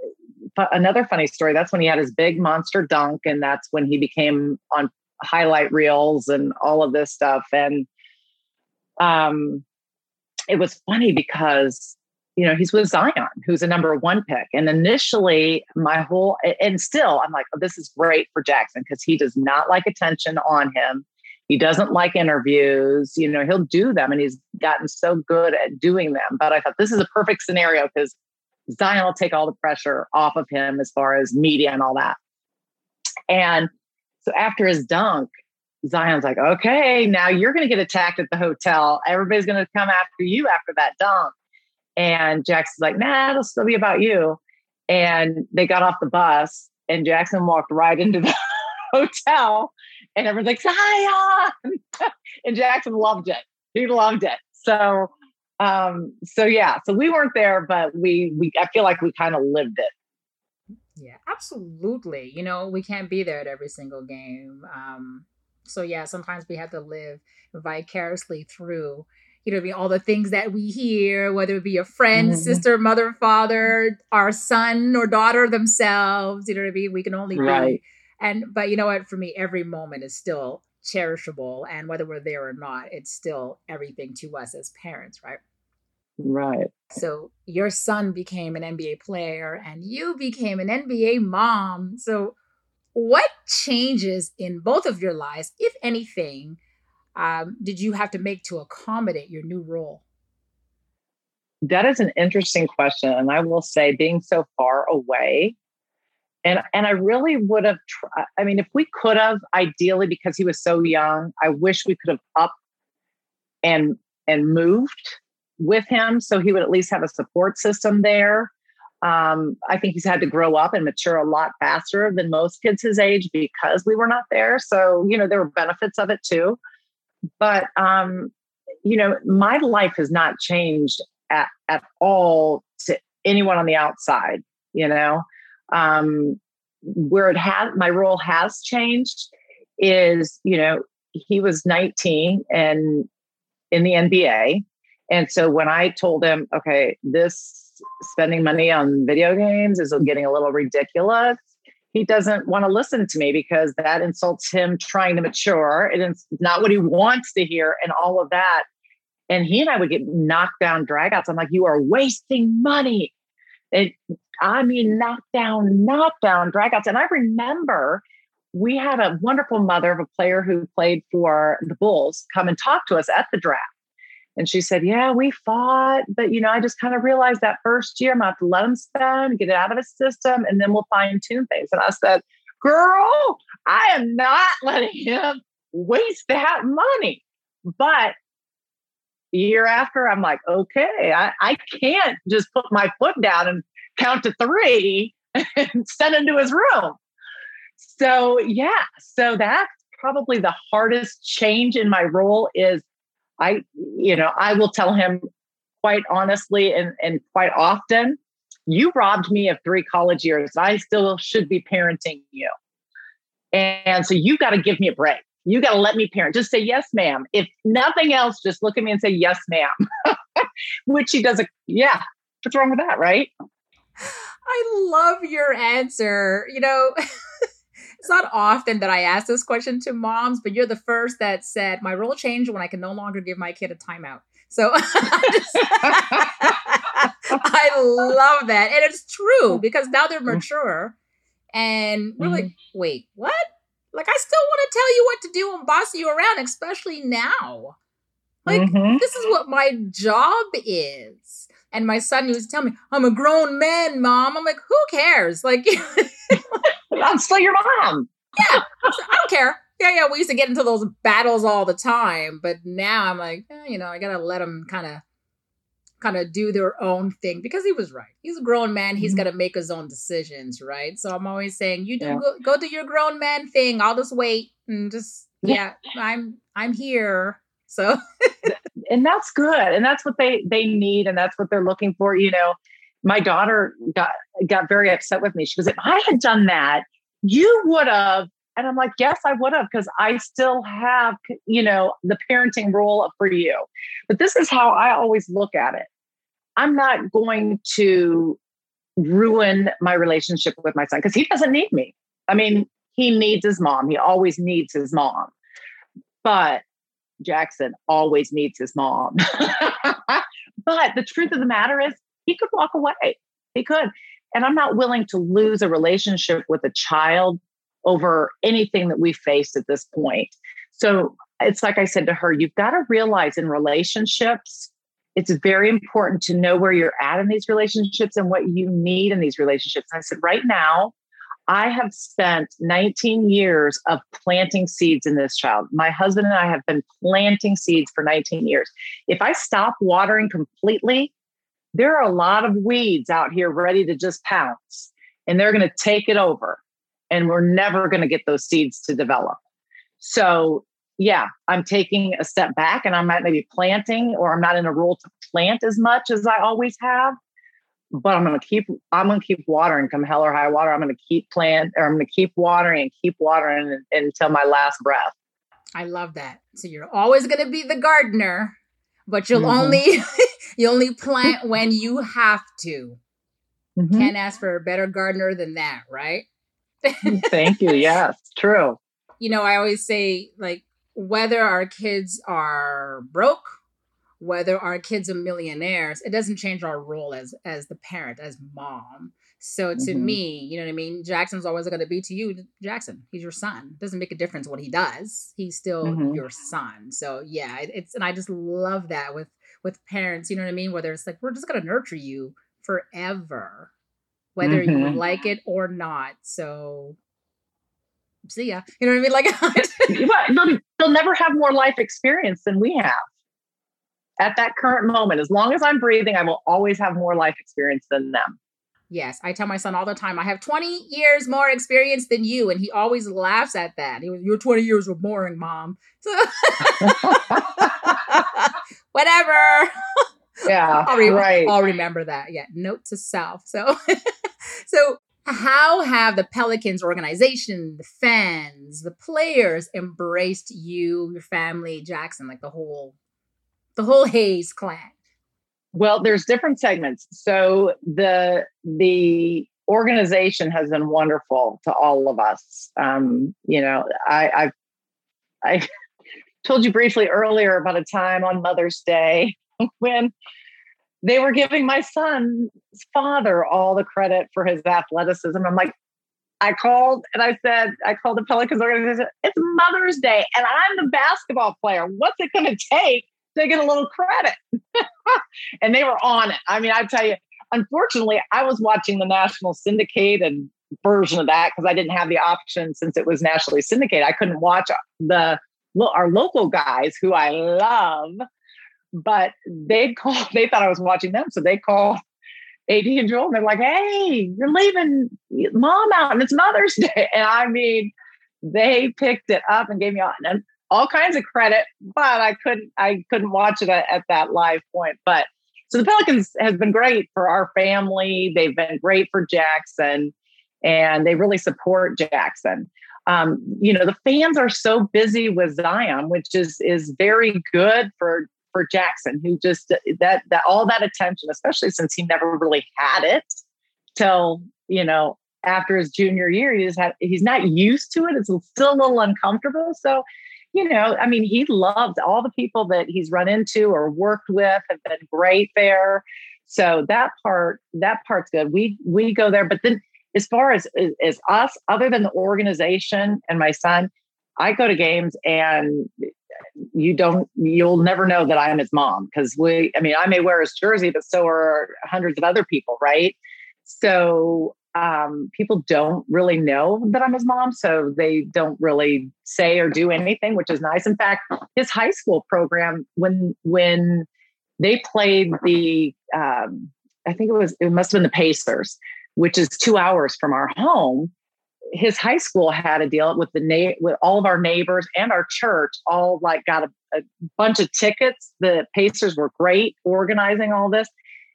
another funny story. That's when he had his big monster dunk, and that's when he became on highlight reels and all of this stuff. And um, it was funny because you know he's with Zion, who's a number one pick. And initially, my whole and still, I'm like, oh, this is great for Jaxson because he does not like attention on him. He doesn't like interviews. You know, he'll do them, and he's gotten so good at doing them. But I thought this is a perfect scenario because Zion will take all the pressure off of him as far as media and all that. And so after his dunk, Zion's like, okay, now you're going to get attacked at the hotel. Everybody's going to come after you after that dunk. And Jaxson's like, nah, it'll still be about you. And they got off the bus, and Jaxson walked right into the *laughs* hotel, and everyone's like, Zion. *laughs* and Jaxson loved it. He loved it. So, um, so yeah, so we weren't there, but we, we, I feel like we kind of lived it. Yeah, absolutely. You know, we can't be there at every single game. Um, so yeah, sometimes we have to live vicariously through, you know, be all the things that we hear, whether it be a friend, mm-hmm. sister, mother, father, our son or daughter themselves. You know what I mean? We can only right. And but you know what? For me, every moment is still cherishable, and whether we're there or not, it's still everything to us as parents, right? Right. So your son became an NBA player and you became an NBA mom. So what changes in both of your lives, if anything, um, did you have to make to accommodate your new role? That is an interesting question. And I will say, being so far away, and, and I really would have, tried, I mean, if we could have, ideally, because he was so young, I wish we could have up and and moved with him so he would at least have a support system there. Um, I think he's had to grow up and mature a lot faster than most kids his age because we were not there. So, you know, there were benefits of it too. But, um, you know, my life has not changed at, at all to anyone on the outside, you know. Um, where it has, my role has changed is, you know, he was 19 and in the NBA. And so when I told him, okay, this spending money on video games is getting a little ridiculous. He doesn't want to listen to me because that insults him trying to mature. It's not what he wants to hear and all of that. And he and I would get knocked down dragouts. I'm like, you are wasting money. And I mean, knock down, knockdown, knockdown dragouts. And I remember we had a wonderful mother of a player who played for the Bulls come and talk to us at the draft. And she said, Yeah, we fought, but you know, I just kind of realized that first year I'm gonna have to let him spend, get it out of his system, and then we'll fine tune things. And I said, Girl, I am not *laughs* letting him waste that money. But year after, I'm like, okay, I, I can't just put my foot down and count to three *laughs* and send him to his room. So yeah, so that's probably the hardest change in my role is I, you know, I will tell him quite honestly and, and quite often, you robbed me of three college years. I still should be parenting you. And so you got to give me a break. You got to let me parent. Just say yes, ma'am. If nothing else, just look at me and say yes, ma'am. *laughs* Which he does. A, yeah. What's wrong with that, right? I love your answer. You know, *laughs* it's not often that I ask this question to moms, but you're the first that said my role changed when I can no longer give my kid a timeout. So *laughs* I love that. And it's true because now they're mm-hmm. mature and we're mm-hmm. like, wait, what? Like, I still want to tell you what to do and boss you around, especially now. Like, mm-hmm. this is what my job is. And my son used to tell me, I'm a grown man, mom. I'm like, who cares? Like, *laughs* *laughs* I'm still your mom. yeah, I don't care. Yeah, yeah. We used to get into those battles all the time, but now I'm like, eh, you know, I gotta let them kind of, kind of do their own thing because he was right. He's a grown man. He's mm-hmm. got to make his own decisions, right? So I'm always saying, you do yeah. go, go do your grown man thing. I'll just wait and just yeah, I'm I'm here. So and that's good. And that's what they they need and that's what they're looking for, you know. My daughter got got very upset with me. She goes, if I had done that, you would have And I'm like, yes, I would have, because I still have, you know, the parenting role for you. But this is how I always look at it. I'm not going to ruin my relationship with my son because he doesn't need me. I mean, he needs his mom. He always needs his mom. But Jaxson always needs his mom. *laughs* but the truth of the matter is, he could walk away. He could. And I'm not willing to lose a relationship with a child over anything that we face at this point. So it's like I said to her, you've got to realize in relationships, it's very important to know where you're at in these relationships and what you need in these relationships. And I said, right now, I have spent 19 years of planting seeds in this child. My husband and I have been planting seeds for 19 years. If I stop watering completely, there are a lot of weeds out here ready to just pounce and they're going to take it over. And we're never going to get those seeds to develop. So, yeah, I'm taking a step back and I'm not maybe planting or I'm not in a role to plant as much as I always have but I'm going to keep, I'm going to keep watering come hell or high water. I'm going to keep plant or I'm going to keep watering and keep watering until my last breath. I love that. So you're always going to be the gardener, but you'll mm-hmm. only, *laughs* you only plant *laughs* when you have to. Mm-hmm. Can't ask for a better gardener than that, right? *laughs* Thank you. Yes, true. You know, I always say like whether our kids are broke whether our kids are millionaires it doesn't change our role as as the parent as mom so to mm-hmm. me you know what i mean jaxson's always going to be to you jaxson he's your son it doesn't make a difference what he does he's still mm-hmm. your son so yeah it, it's and i just love that with with parents you know what i mean whether it's like we're just going to nurture you forever whether mm-hmm. you like it or not so see ya you know what i mean like *laughs* they'll, they'll never have more life experience than we have at that current moment, as long as I'm breathing, I will always have more life experience than them. Yes, I tell my son all the time, I have 20 years more experience than you. And he always laughs at that. He was, Your 20 years were boring, mom. *laughs* *laughs* Whatever. *laughs* Yeah. I'll, re- right. I'll remember that. Yeah. Note to self. So, *laughs* so how have the Pelicans organization, the fans, the players embraced you, your family, Jaxson, like the whole the whole Hayes clan? Well, there's different segments. So the the organization has been wonderful to all of us. Um, you know, I I I told you briefly earlier about a time on Mother's Day *laughs* when they were giving my son's father all the credit for his athleticism. I'm like, I called and I said, I called the Pelicans organization. It's Mother's Day and I'm the basketball player. What's it going to take to get a little credit. *laughs* and they were on it. I mean, I tell you, unfortunately, I was watching the national syndicated version of that because I didn't have the option since it was nationally syndicated. I couldn't watch the our local guys who I love, but they'd *laughs* call, they thought I was watching them. So they call AD and Joel and they're like, hey, you're leaving mom out and it's Mother's *laughs* Day. And I mean, they picked it up and gave me all, all kinds of credit, but I couldn't I couldn't watch it at, at that live point. But so the Pelicans has been great for our family. They've been great for Jaxson, and they really support Jaxson. Um, you know, the fans are so busy with Zion, which is is very good for for Jaxson, who just that that all that attention, especially since he never really had it till you know after his junior year. He just had he's not used to it. It's still a little uncomfortable. So you know, I mean, he loved all the people that he's run into or worked with have been great there. So that part, that part's good. We we go there, but then as far as as us, other than the organization and my son, I go to games and you don't you'll never know that I'm his mom because we I mean I may wear his jersey, but so are hundreds of other people, right? So um, people don't really know that I'm his mom, so they don't really say or do anything, which is nice. In fact, his high school program when when they played the um, I think it was it must have been the Pacers, which is two hours from our home. His high school had a deal with the na- with all of our neighbors and our church. All like got a, a bunch of tickets. The Pacers were great organizing all this,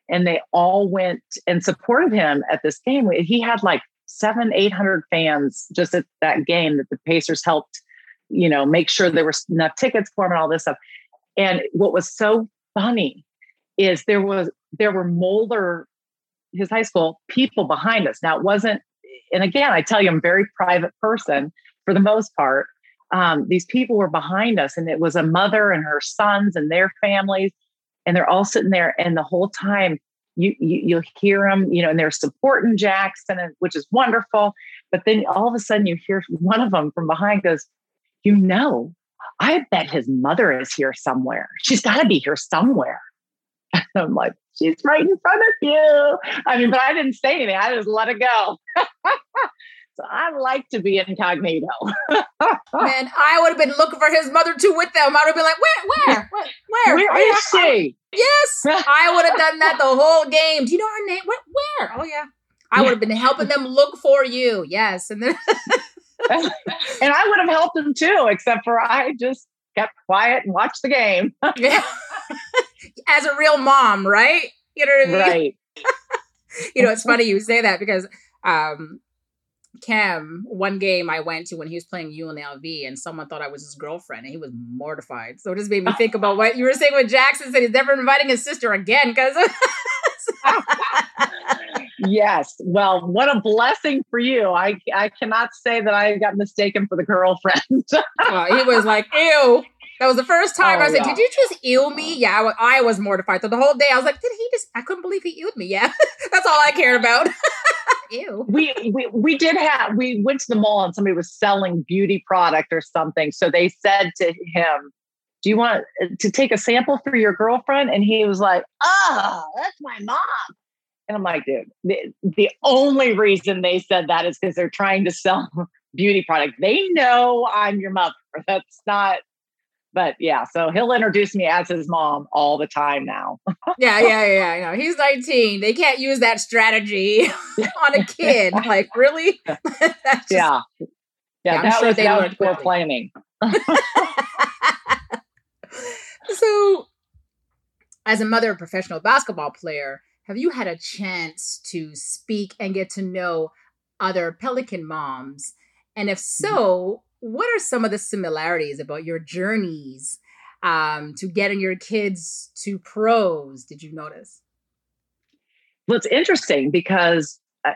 and they all went and supported him at this game. He had like seven, 800 fans just at that game that the Pacers helped, you know, make sure there were enough tickets for them and all this stuff. And what was so funny is there was, there were Moeller, his high school people behind us. Now it wasn't, and again, I tell you, I'm a very private person for the most part. Um, these people were behind us, and it was a mother and her sons and their families, and they're all sitting there. And the whole time, you, you you'll hear them, you know, and they're supporting Jaxson, which is wonderful. But then all of a sudden, you hear one of them from behind goes, "You know, I bet his mother is here somewhere. She's got to be here somewhere." *laughs* I'm like, she's right in front of you. I mean, but I didn't say anything. I just let it go. *laughs* so I like to be incognito. *laughs* Man, I would have been looking for his mother too with them. I would have been like, where, where, *laughs* where, where, where is she? Yes, I would have done that the whole game. Do you know her name? Where? where? Oh yeah, I would have been helping them look for you. Yes, and then and I would have helped them too, except for I just kept quiet and watched the game. yeah. As a real mom, right? You know what I mean? *laughs* Right. you know, it's funny you say that because um Cam, one game I went to when he was playing UNLV, and LV, and someone thought I was his girlfriend, and he was mortified. So it just made me think about what you were saying with Jaxson said he's never inviting his sister again because. *laughs* yes. Well, what a blessing for you. I I cannot say that I got mistaken for the girlfriend. *laughs* he was like, ew. That was the first time oh, I said, yeah. "Did you just ew me?" Yeah, I, I, was mortified. So the whole day I was like, "Did he just?" I couldn't believe he ewed me. Yeah, *laughs* that's all I cared about. *laughs* Ew. We, we we did have. We went to the mall and somebody was selling beauty product or something. So they said to him, "Do you want to take a sample for your girlfriend?" And he was like, "Oh, that's my mom." And I'm like, dude, the, the only reason they said that is because they're trying to sell *laughs* beauty product. They know I'm your mother. That's not but yeah, so he'll introduce me as his mom all the time now. *laughs* yeah, yeah, yeah. I know. He's 19. They can't use that strategy *laughs* on a kid. *laughs* like, really? just, yeah. Yeah, yeah that sure was, that was poor planning. so, as a mother of professional basketball player, have you had a chance to speak and get to know other Pelican moms? And if mm-hmm. so, what are some of the similarities about your journeys um, to getting your kids to pros? Did you notice? Well, it's interesting because uh,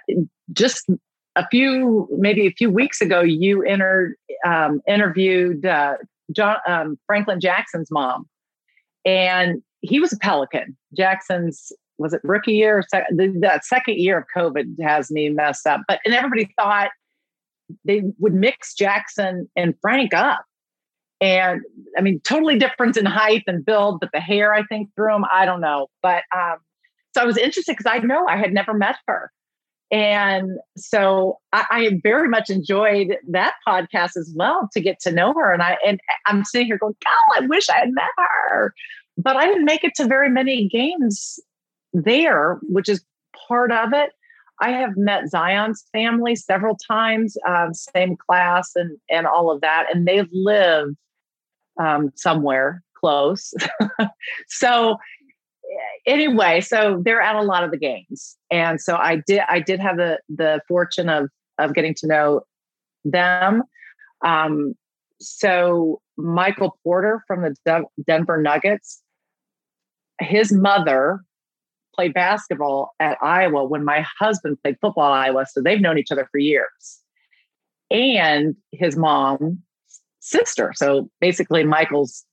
just a few, maybe a few weeks ago, you entered, um, interviewed uh, John um, Franklin Jackson's mom, and he was a Pelican. Jaxson's was it rookie year? Sec- the, the second year of COVID has me messed up, but and everybody thought they would mix Jaxson and Frank up. And I mean, totally different in height and build, but the hair, I think, threw him. I don't know. But um, so I was interested because I know I had never met her. And so I, I, very much enjoyed that podcast as well to get to know her. And I and I'm sitting here going, God, I wish I had met her. But I didn't make it to very many games there, which is part of it. I have met Zion's family several times, um, same class and and all of that, and they live um, somewhere close. *laughs* so anyway, so they're at a lot of the games, and so I did I did have the the fortune of of getting to know them. Um, so Michael Porter from the De- Denver Nuggets, his mother played basketball at Iowa when my husband played football at Iowa. So they've known each other for years. And his mom, sister. So basically, Michael's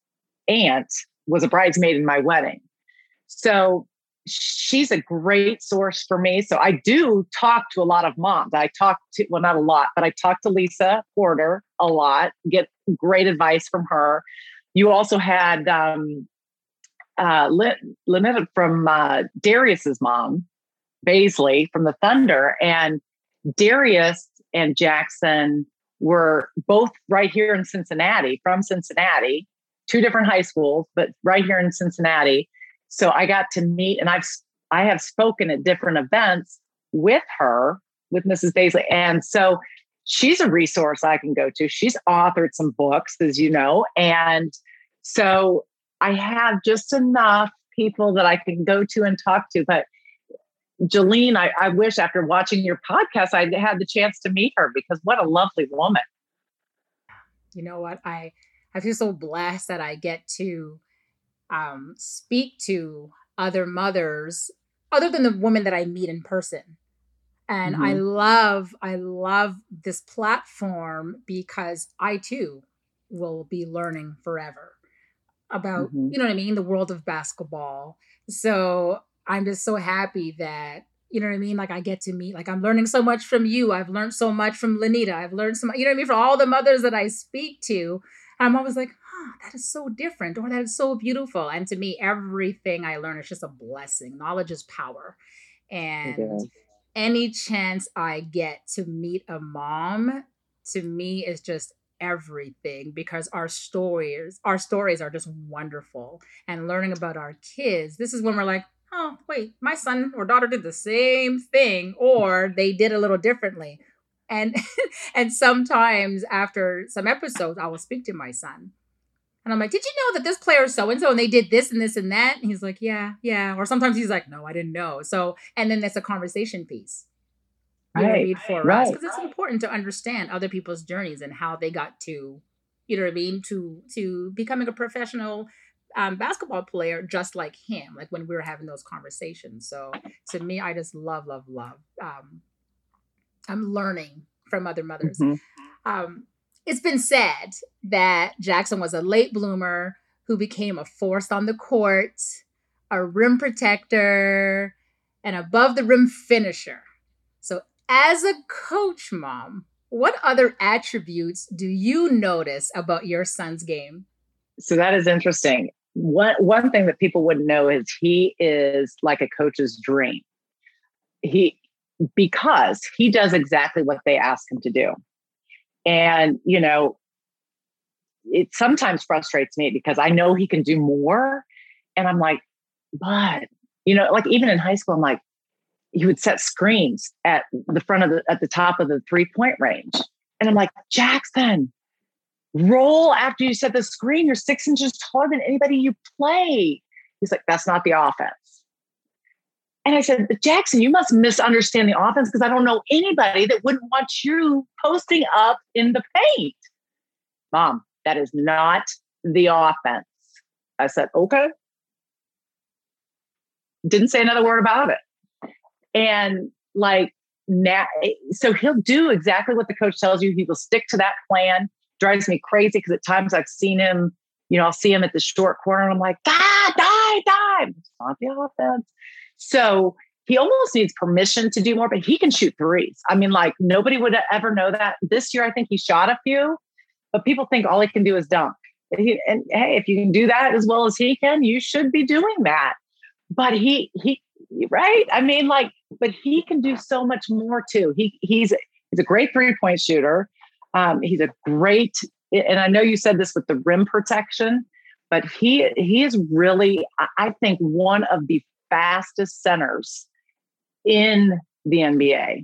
aunt was a bridesmaid in my wedding. So she's a great source for me. So I do talk to a lot of moms. I talk to, well, not a lot, but I talk to Lisa Porter a lot, get great advice from her. You also had um, uh, Lynette from uh, Darius's mom, Bazley from the Thunder, and Darius and Jaxson were both right here in Cincinnati, from Cincinnati, two different high schools, but right here in Cincinnati. So I got to meet, and I've I have spoken at different events with her, with Mrs. Bazley, and so she's a resource I can go to. She's authored some books, as you know, and so I have just enough people that I can go to and talk to. But Jolene, I, I wish after watching your podcast, I had the chance to meet her because what a lovely woman. You know what? I I feel so blessed that I get to um, speak to other mothers other than the women that I meet in person. And mm-hmm. I love, I love this platform because I too will be learning forever about, mm-hmm. you know what I mean, the world of basketball. So I'm just so happy that, you know what I mean? Like I get to meet, like I'm learning so much from you. I've learned so much from Lanita. I've learned so much, you know what I mean? From all the mothers that I speak to. I'm always like, oh, that is so different or that is so beautiful. And to me, everything I learn is just a blessing. Knowledge is power. And any chance I get to meet a mom, to me is just everything because our stories our stories are just wonderful and learning about our kids this is when we're like oh wait my son or daughter did the same thing or they did a little differently and *laughs* and sometimes after some episodes i will speak to my son and I'm like, did you know that this player is so and so and they did this and this and that? And he's like, yeah, yeah. Or sometimes he's like, no, I didn't know. So, and then that's a conversation piece. Right. Read for right. us because it's important to understand other people's journeys and how they got to, you know what I mean, to to becoming a professional um, basketball player just like him. Like when we were having those conversations. So to me, I just love, love, love. Um, I'm learning from other mothers. Mm-hmm. Um, it's been said that Jaxson was a late bloomer who became a force on the court, a rim protector, an above the rim finisher. As a coach mom, what other attributes do you notice about your son's game? So, that is interesting. One, one thing that people wouldn't know is he is like a coach's dream. He, because he does exactly what they ask him to do. And, you know, it sometimes frustrates me because I know he can do more. And I'm like, but, you know, like even in high school, I'm like, he would set screens at the front of the, at the top of the three point range. And I'm like, Jaxson, roll after you set the screen. You're six inches taller than anybody you play. He's like, that's not the offense. And I said, Jaxson, you must misunderstand the offense because I don't know anybody that wouldn't want you posting up in the paint. Mom, that is not the offense. I said, okay. Didn't say another word about it. And like now, so he'll do exactly what the coach tells you. He will stick to that plan. Drives me crazy because at times I've seen him, you know, I'll see him at the short corner and I'm like, ah, dive, dive. It's not the offense. So he almost needs permission to do more, but he can shoot threes. I mean, like nobody would ever know that. This year, I think he shot a few, but people think all he can do is dunk. He, and hey, if you can do that as well as he can, you should be doing that. But he, he, right? I mean, like, but he can do so much more too. He, he's, he's a great three point shooter. Um, he's a great, and I know you said this with the rim protection, but he, he is really, I think, one of the fastest centers in the NBA.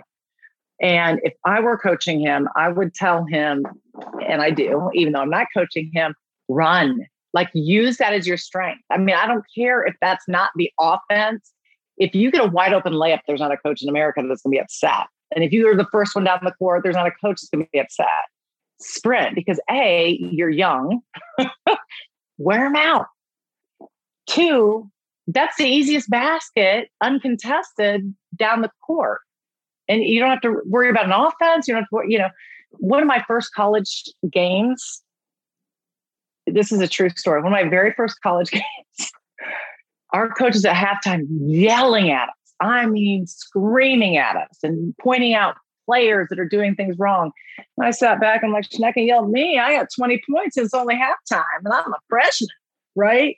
And if I were coaching him, I would tell him, and I do, even though I'm not coaching him, run. Like use that as your strength. I mean, I don't care if that's not the offense. If you get a wide open layup, there's not a coach in America that's going to be upset. And if you're the first one down the court, there's not a coach that's going to be upset. Sprint because A, you're young, *laughs* wear them out. Two, that's the easiest basket, uncontested down the court. And you don't have to worry about an offense. You don't have to, worry, you know, one of my first college games, this is a true story. One of my very first college *laughs* games, our coaches at halftime yelling at us. I mean, screaming at us and pointing out players that are doing things wrong. And I sat back and I'm like, Shneka yelled me. I got 20 points. It's only halftime and I'm a freshman, right?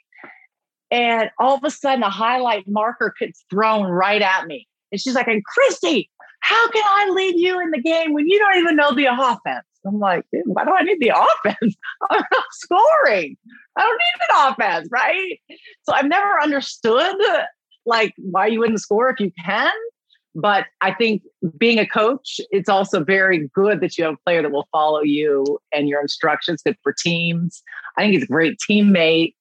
And all of a sudden, a highlight marker gets thrown right at me. And she's like, and Christy, how can I lead you in the game when you don't even know the offense? I'm like, why do I need the *laughs* offense? I'm not scoring. I don't need an offense, right? So I've never understood like why you wouldn't score if you can. But I think being a coach, it's also very good that you have a player that will follow you and your instructions. Good for teams. I think he's a great teammate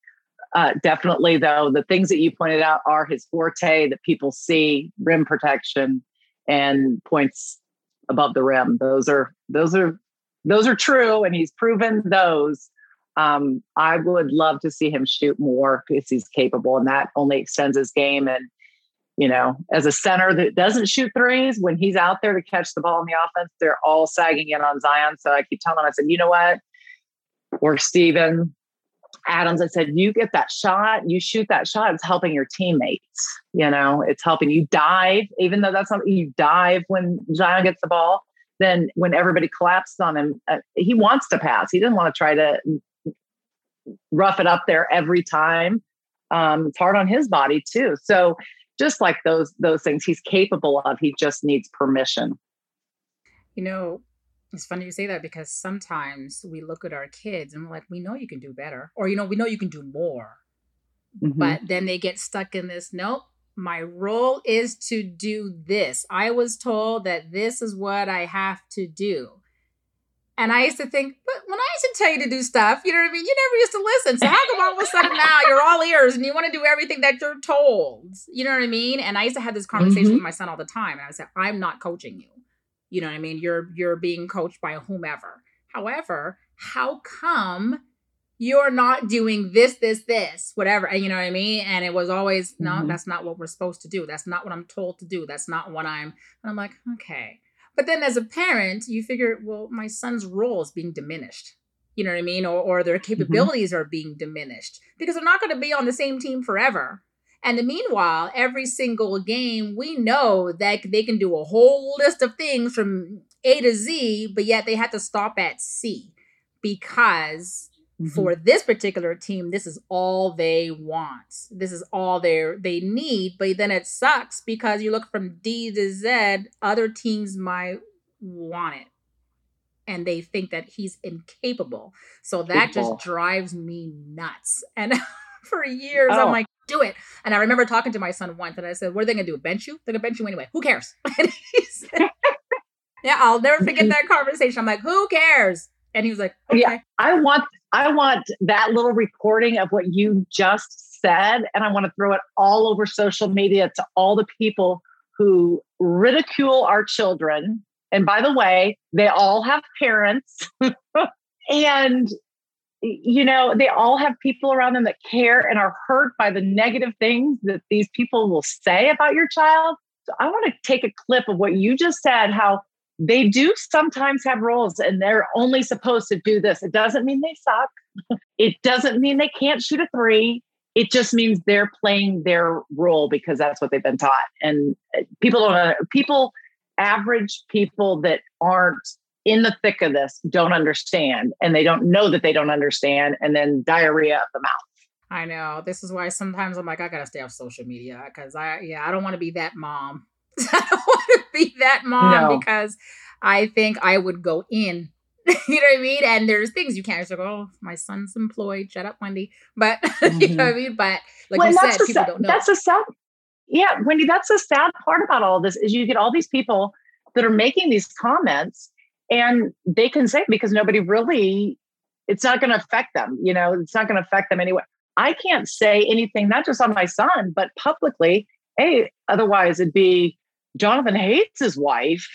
uh, definitely, though, the things that you pointed out are his forte that people see rim protection and points above the rim. Those are those are those are true, and he's proven those. Um, I would love to see him shoot more because he's capable, and that only extends his game. And you know, as a center that doesn't shoot threes, when he's out there to catch the ball in the offense, they're all sagging in on Zion. So I keep telling him, I said, you know what? Or Steven Adams, I said, you get that shot, you shoot that shot, it's helping your teammates. You know, it's helping you dive, even though that's not you dive when Zion gets the ball. Then when everybody collapses on him, uh, he wants to pass. He doesn't want to try to rough it up there every time. Um, it's hard on his body too. So just like those those things he's capable of he just needs permission you know it's funny you say that because sometimes we look at our kids and we're like we know you can do better or you know we know you can do more mm-hmm. but then they get stuck in this nope my role is to do this i was told that this is what i have to do and I used to think, but when I used to tell you to do stuff, you know what I mean? You never used to listen. So how come all of a sudden now you're all ears and you want to do everything that you're told? You know what I mean? And I used to have this conversation mm-hmm. with my son all the time. And I said, I'm not coaching you. You know what I mean? You're you're being coached by whomever. However, how come you're not doing this, this, this, whatever? And you know what I mean? And it was always, no, mm-hmm. that's not what we're supposed to do. That's not what I'm told to do. That's not what I'm. And I'm like, okay. But then as a parent, you figure, well, my son's role is being diminished. You know what I mean? Or, or their mm-hmm. capabilities mm-hmm. are being diminished because they're not going to be on the same team forever. And the meanwhile, every single game, we know that they can do a whole list of things from A to Z, but yet they have to stop at C because Mm-hmm. For this particular team, this is all they want. This is all they they need. But then it sucks because you look from D to Z, other teams might want it. And they think that he's incapable. So that just drives me nuts. *laughs* And for years, oh. I'm like, do it. And I remember talking to my son once and I said, What are they gonna do? Bench you? They're gonna bench you anyway. Who cares? *laughs* And he said, *laughs* Yeah, I'll never forget that conversation. I'm like, Who cares? And he was like, okay. Yeah, I want I want that little recording of what you just said, and I want to throw it all over social media to all the people who ridicule our children. And by the way, they all have parents. *laughs* and you know, they all have people around them that care and are hurt by the negative things that these people will say about your child. So I want to take a clip of what you just said, how they do sometimes have roles and they're only supposed to do this. It doesn't mean they suck. it doesn't mean they can't shoot a three. It just means they're playing their role because that's what they've been taught. And uh, people don't, uh, people, average people that aren't in the thick of this don't understand and they don't know that they don't understand. And then diarrhea of the mouth. I know. This is why sometimes I'm like, I gotta stay off social media because I, yeah, I don't want to be that mom. *laughs* I don't want to be that mom no. because I think I would go in. *laughs* you know what I mean? And there's things you can't just go, oh, my son's employed. Shut up, Wendy. But mm-hmm. *laughs* you know what I mm-hmm. mean? But like well, you said, people sad, don't know. That's a sad, yeah, Wendy, that's the sad part about all this is you get all these people that are making these comments and they can say because nobody really, it's not going to affect them. You know, it's not going to affect them anyway. I can't say anything, not just on my son, but publicly. Hey, otherwise it'd be Jonathan Hayes's wife,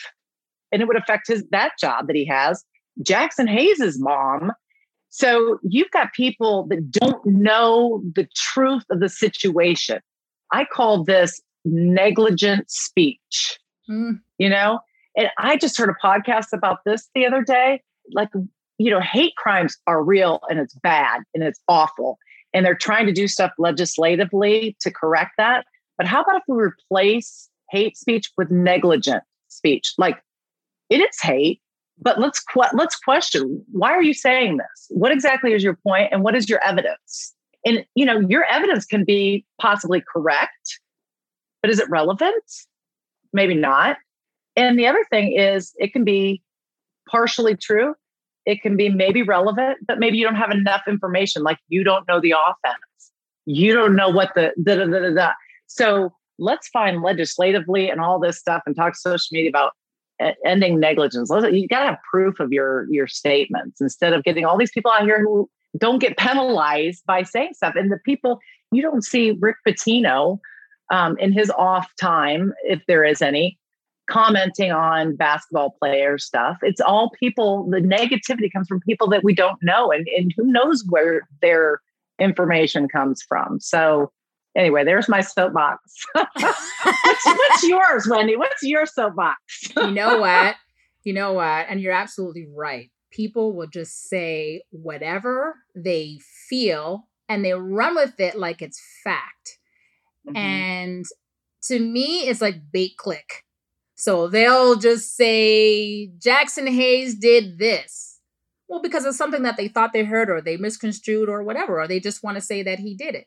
and it would affect his that job that he has. Jaxson Hayes' mom. So you've got people that don't know the truth of the situation. I call this negligent speech. Mm. You know, and I just heard a podcast about this the other day. Like, you know, hate crimes are real and it's bad and it's awful. And they're trying to do stuff legislatively to correct that. But how about if we replace hate speech with negligent speech. Like it is hate, but let's que- let's question why are you saying this? What exactly is your point, and what is your evidence? And you know, your evidence can be possibly correct, but is it relevant? Maybe not. And the other thing is, it can be partially true. It can be maybe relevant, but maybe you don't have enough information. Like you don't know the offense. You don't know what the da da da da. da. So let's find legislatively and all this stuff and talk social media about ending negligence. You got to have proof of your your statements instead of getting all these people out here who don't get penalized by saying stuff. And the people you don't see Rick Pitino um, in his off time, if there is any, commenting on basketball player stuff. It's all people, the negativity comes from people that we don't know, and, and who knows where their information comes from. So, anyway, there's my soapbox. *laughs* what's, what's yours, Wendy? What's your soapbox? you know what? You know what? And you're absolutely right. People will just say whatever they feel and they run with it like it's fact. Mm-hmm. And to me, it's like bait click. So they'll just say, Jaxson Hayes did this. Well, because of something that they thought they heard or they misconstrued or whatever, or they just want to say that he did it.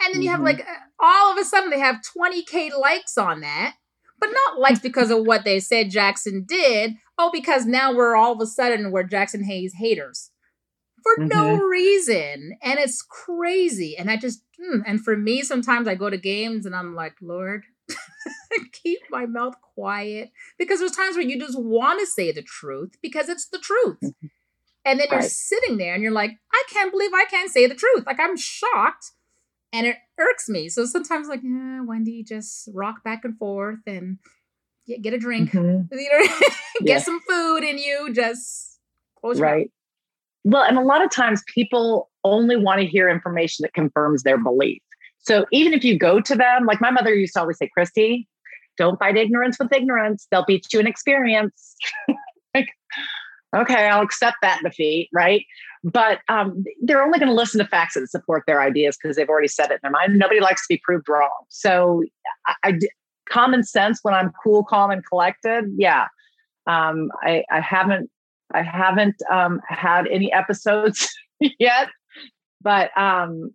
And then you have mm-hmm. like all of a sudden they have 20K likes on that, but not likes because of what they said Jaxson did. Oh, because now we're all of a sudden we're Jaxson Hayes haters for mm-hmm. no reason. And it's crazy. And I just, mm, and for me, sometimes I go to games and I'm like, Lord, *laughs* keep my mouth quiet. Because there's times where you just want to say the truth because it's the truth. Mm-hmm. And then right. you're sitting there and you're like, I can't believe I can't say the truth. Like I'm shocked and it irks me. So sometimes like, eh, Wendy, just rock back and forth and get, get a drink, mm-hmm. *laughs* you know, *laughs* get yeah. some food in you, just close right. Mouth. Well, and a lot of times people only want to hear information that confirms their belief. So even if you go to them, like my mother used to always say, Christy, don't fight ignorance with ignorance. They'll beat you in experience. *laughs* like, okay, I'll accept that defeat, right? But um, they're only going to listen to facts that support their ideas because they've already said it in their mind. Nobody likes to be proved wrong. So I, I common sense when I'm cool, calm, and collected. Yeah, um, I, I haven't I haven't um, had any episodes *laughs* yet, but um,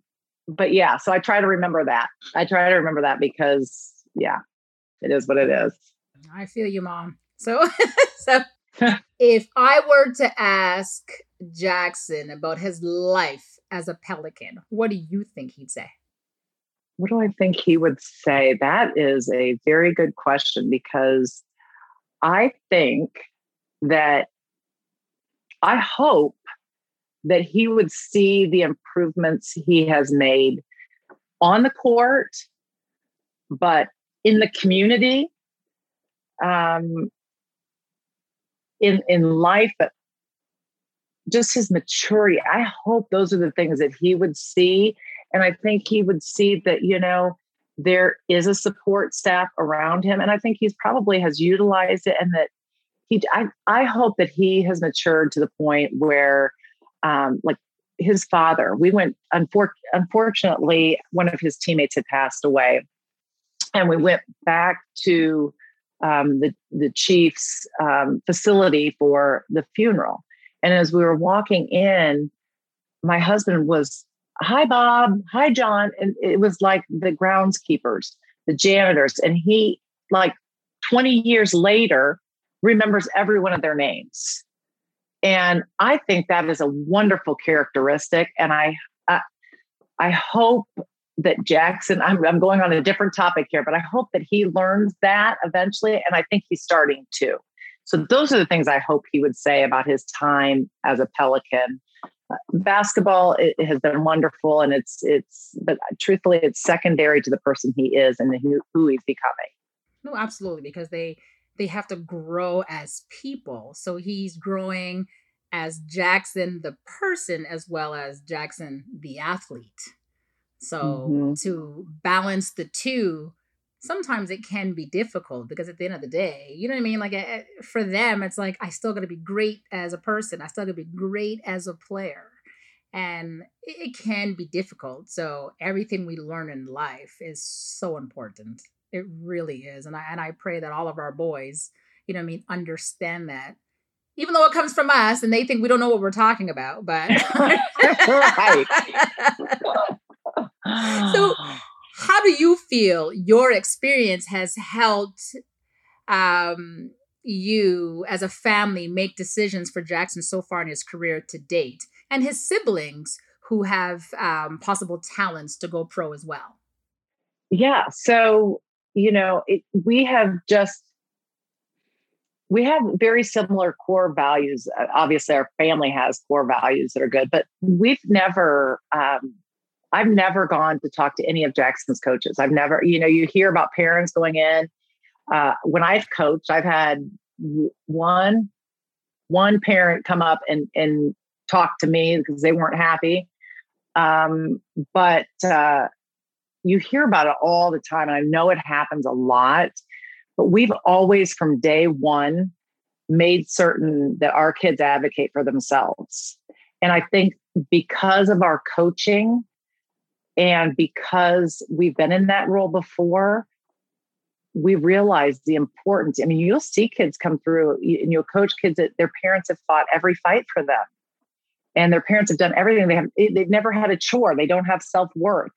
but yeah. So I try to remember that. I try to remember that because yeah, it is what it is. I feel you, mom. So *laughs* so if I were to ask Jaxson about his life as a pelican, what do you think he'd say? What do I think he would say? That is a very good question because I think that I hope that he would see the improvements he has made on the court, but in the community, um, in in life, but just his maturity. I hope those are the things that he would see, and I think he would see that you know there is a support staff around him, and I think he's probably has utilized it, and that he I, I hope that he has matured to the point where um, like his father we went unfor- unfortunately one of his teammates had passed away and we went back to um, the the chief's um, facility for the funeral and as we were walking in my husband was hi bob hi john and it was like the groundskeepers the janitors and he like 20 years later remembers every one of their names. And I think that is a wonderful characteristic. And I, I, I hope that Jaxson, I'm, I'm going on a different topic here, but I hope that he learns that eventually. And I think he's starting to. So those are the things I hope he would say about his time as a Pelican. Uh, basketball it, it, has been wonderful, and it's it's but truthfully, it's secondary to the person he is and who, who he's becoming. No, absolutely, because they they have to grow as people. So he's growing as Jaxson the person as well as Jaxson the athlete. So mm-hmm. to balance the two, sometimes it can be difficult because at the end of the day, you know what I mean? Like eh, for them, it's like I still got to be great as a person. I still got to be great as a player. And it can be difficult. So everything we learn in life is so important. It really is. And I and I pray that all of our boys, you know what I mean, understand that. Even though it comes from us and they think we don't know what we're talking about, but *laughs* right. *laughs* *laughs* so *gasps* how do you feel your experience has helped um, you as a family make decisions for Jaxson so far in his career to date and his siblings who have um, possible talents to go pro as well? Yeah. So you know, it, we have just we have very similar core values. Uh, obviously, our family has core values that are good, but we've never, um, I've never gone to talk to any of Jaxson's coaches. I've never, you know, you hear about parents going in. Uh, when I've coached, I've had one one parent come up and and talk to me because they weren't happy. Um, but uh, you hear about it all the time, and I know it happens a lot. But we've always, from day one, made certain that our kids advocate for themselves. And I think because of our coaching and because we've been in that role before, we realize the importance. I mean, you'll see kids come through and you'll coach kids that their parents have fought every fight for them. And their parents have done everything. They have they've never had a chore. They don't have self-worth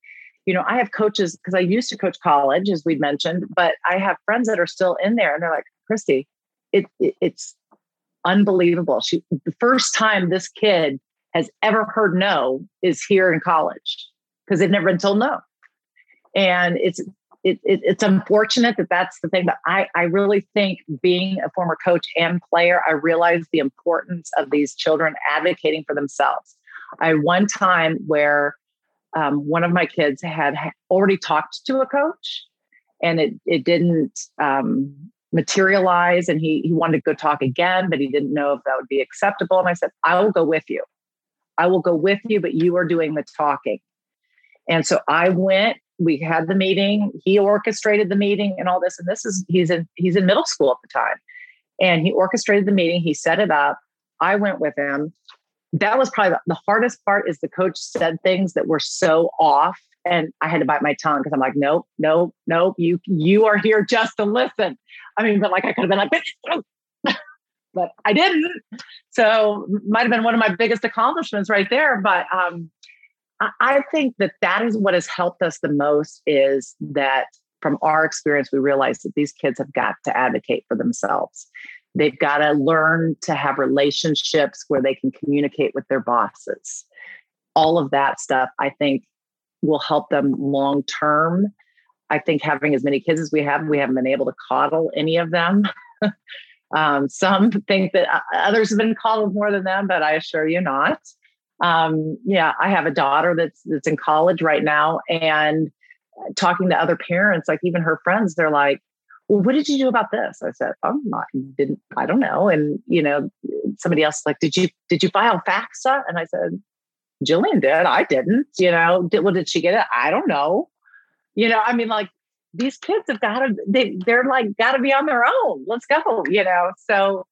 you know, I have coaches because I used to coach college, as we'd mentioned, but I have friends that are still in there and they're like, Christy, it, it, it's unbelievable. She, the first time this kid has ever heard no is here in college because they've never been told no. And it's, it, it, it's unfortunate that that's the thing, but I, I really think being a former coach and player, I realized the importance of these children advocating for themselves. I one time where um, one of my kids had already talked to a coach and it, it didn't um, materialize and he, he wanted to go talk again but he didn't know if that would be acceptable and i said i will go with you i will go with you but you are doing the talking and so i went we had the meeting he orchestrated the meeting and all this and this is he's in he's in middle school at the time and he orchestrated the meeting he set it up i went with him that was probably the hardest part is the coach said things that were so off and I had to bite my tongue because I'm like, nope, nope, nope. You you are here just to listen. I mean, but like I could have been like, *laughs* but I didn't. So might have been one of my biggest accomplishments right there. But um, I, think that that is what has helped us the most is that from our experience, we realize that these kids have got to advocate for themselves. They've got to learn to have relationships where they can communicate with their bosses. All of that stuff, I think, will help them long term. I think having as many kids as we have, we haven't been able to coddle any of them. *laughs* um, some think that others have been coddled more than them, but I assure you not. Um, yeah, I have a daughter that's that's in college right now, and talking to other parents, like even her friends, they're like, well, what did you do about this? I said, "I'm not didn't, I don't know. And, you know, somebody else like, did you, did you file FAFSA? And I said, Jillian did. I didn't, you know, did, well, did she get it? I don't know. You know, I mean, like these kids have got to, they, they're like, got to be on their own. Let's go, you know? So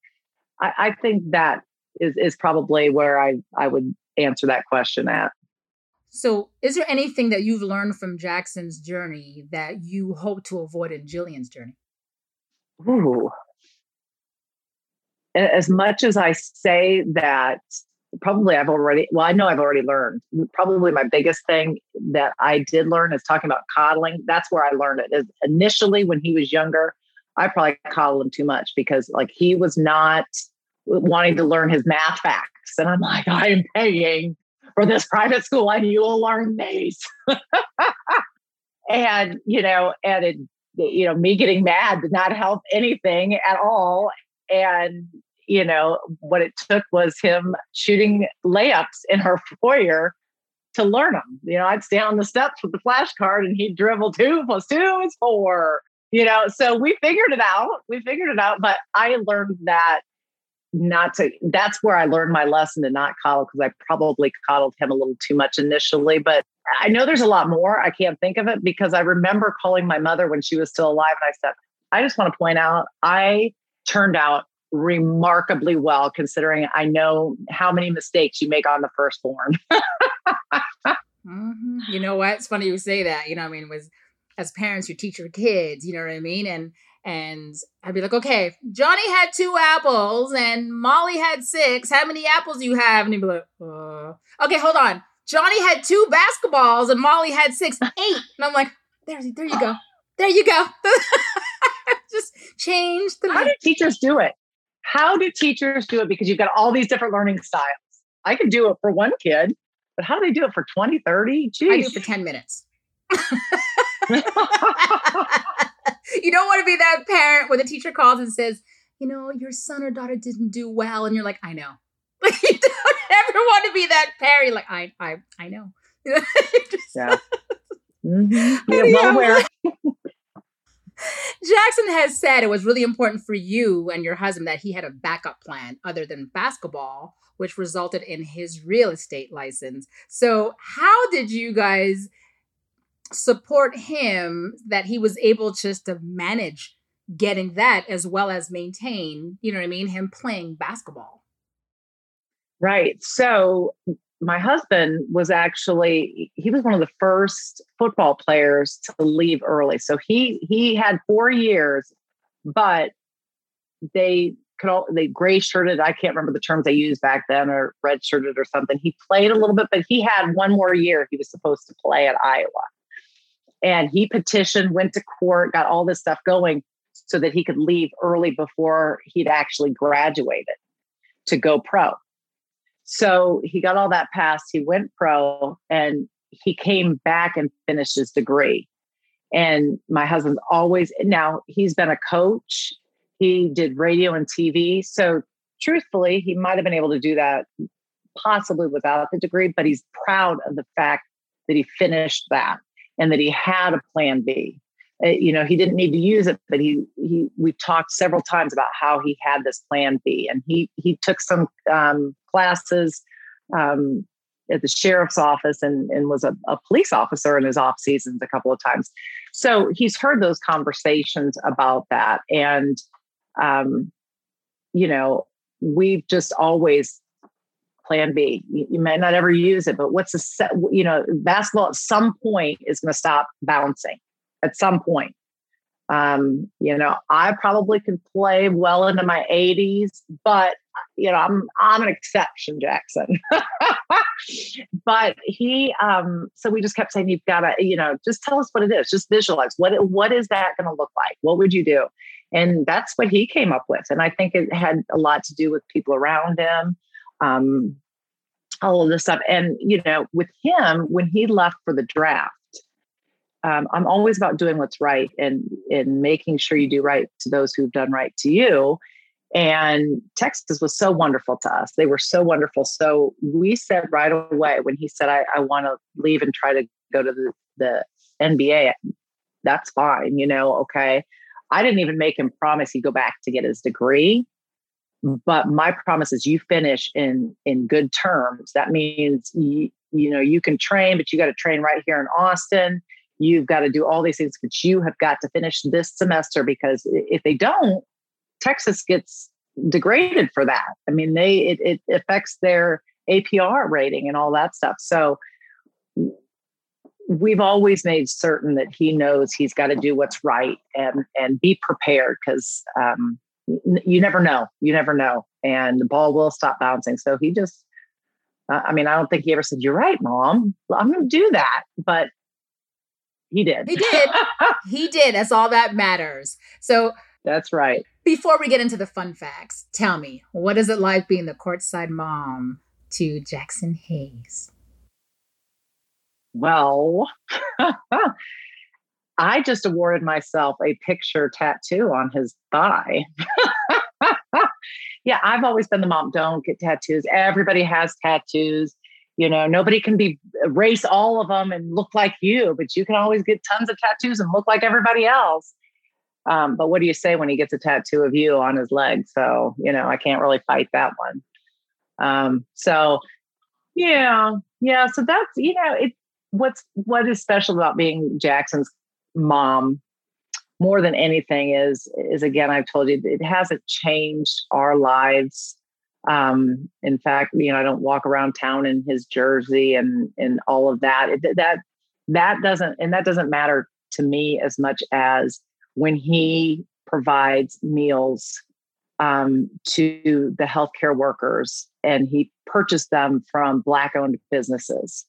I, I think that is, is probably where I, I would answer that question at. So, is there anything that you've learned from Jaxson's journey that you hope to avoid in Jillian's journey? Ooh. As much as I say that, probably I've already, well, I know I've already learned. Probably my biggest thing that I did learn is talking about coddling. That's where I learned it. Is initially when he was younger, I probably coddled him too much because like he was not wanting to learn his math facts. And I'm like, I am paying for this private school and you will learn these. *laughs* and, you know, and it you know, me getting mad did not help anything at all. And, you know, what it took was him shooting layups in her foyer to learn them. You know, I'd stand on the steps with the flashcard and he'd dribble two plus two is four. You know, so we figured it out. We figured it out. But I learned that not to that's where I learned my lesson to not coddle because I probably coddled him a little too much initially. But I know there's a lot more. I can't think of it because I remember calling my mother when she was still alive and I said, I just want to point out I turned out remarkably well considering I know how many mistakes you make on the firstborn. *laughs* mm-hmm. You know what? It's funny you say that. You know, I mean, was as parents, you teach your kids, you know what I mean? And and I'd be like, okay, Johnny had two apples and Molly had six. How many apples do you have? And he'd be like, uh. okay, hold on. Johnny had two basketballs and Molly had six, *laughs* eight. And I'm like, there, there you go. *gasps* There you go. *laughs* Just change the. How do teachers do it? How do teachers do it? Because you've got all these different learning styles. I could do it for one kid, but how do they do it for 20, 30? Jeez. I do it for 10 minutes. *laughs* *laughs* you don't want to be that parent where the teacher calls and says, you know, your son or daughter didn't do well, and you're like, I know. Like *laughs* you don't *laughs* ever want to be that parent. Like, I, I, I know. yeah. Mm-hmm. Yeah, well. Jaxson has said it was really important for you and your husband that he had a backup plan other than basketball, which resulted in his real estate license. So, how did you guys support him that he was able just to manage getting that as well as maintain, you know what I mean, him playing basketball? Right. So, my husband was actually he was one of the first football players to leave early so he he had four years but they could all they gray shirted i can't remember the terms they used back then or red shirted or something he played a little bit but he had one more year he was supposed to play at iowa and he petitioned went to court got all this stuff going so that he could leave early before he'd actually graduated to go pro so he got all that passed. He went pro and he came back and finished his degree. And my husband's always now he's been a coach. He did radio and TV. So truthfully, he might have been able to do that possibly without the degree, but he's proud of the fact that he finished that and that he had a plan B. Uh, you know, he didn't need to use it, but he he we talked several times about how he had this plan B, and he he took some um, classes um, at the sheriff's office and, and was a, a, police officer in his off seasons a couple of times. So he's heard those conversations about that. And, um, you know, we've just always plan B. You, you, may not ever use it, but what's the set, you know, basketball at some point is going to stop bouncing at some point. Um, you know, I probably could play well into my 80s, but you know, I'm I'm an exception, Jaxson. *laughs* but he um so we just kept saying you've got to, you know, just tell us what it is. Just visualize what what is that going to look like? What would you do? And that's what he came up with. And I think it had a lot to do with people around him. Um all of this stuff. And you know, with him, when he left for the draft, um, I'm always about doing what's right and and making sure you do right to those who've done right to you. And Texas was so wonderful to us. They were so wonderful. So we said right away when he said, I, I want to leave and try to go to the, the NBA, that's fine, you know, okay. I didn't even make him promise he'd go back to get his degree. But my promise is you finish in in good terms. That means you, you know you can train, but you got to train right here in Austin you've got to do all these things, but you have got to finish this semester because if they don't, Texas gets degraded for that. I mean, they it, it affects their APR rating and all that stuff. So we've always made certain that he knows he's got to do what's right and and be prepared because um, you never know. You never know, and the ball will stop bouncing. So he just. Uh, I mean, I don't think he ever said, "You're right, mom. I'm going to do that." But he did. He did. *laughs* he did. That's all that matters. So that's right. Before we get into the fun facts, tell me, what is it like being the courtside mom to Jaxson Hayes? Well, *laughs* I just awarded myself a picture tattoo on his thigh. *laughs* yeah, I've always been the mom. Don't get tattoos. Everybody has tattoos you know nobody can be erase all of them and look like you but you can always get tons of tattoos and look like everybody else um, but what do you say when he gets a tattoo of you on his leg so you know i can't really fight that one um, so yeah yeah so that's you know it what's what is special about being jaxson's mom more than anything is is again i've told you it hasn't changed our lives um, in fact, you know, I don't walk around town in his jersey and and all of that. It, that that doesn't and that doesn't matter to me as much as when he provides meals um, to the healthcare workers and he purchased them from black owned businesses.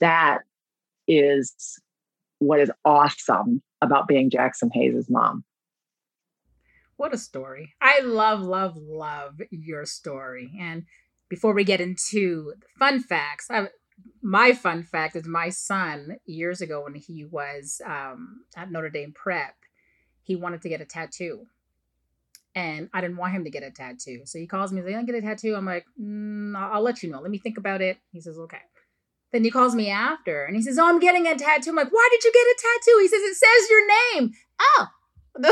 That is what is awesome about being Jaxson Hayes' mom. What a story. I love, love, love your story. And before we get into fun facts, I, my fun fact is my son, years ago when he was um, at Notre Dame Prep, he wanted to get a tattoo. and I didn't want him to get a tattoo. So he calls me, he's like, I get a tattoo. I'm like, mm, I'll, I'll let you know. Let me think about it. He says, okay. Then he calls me after and he says, Oh, I'm getting a tattoo. I'm like, Why did you get a tattoo? He says, It says your name. Oh. *laughs*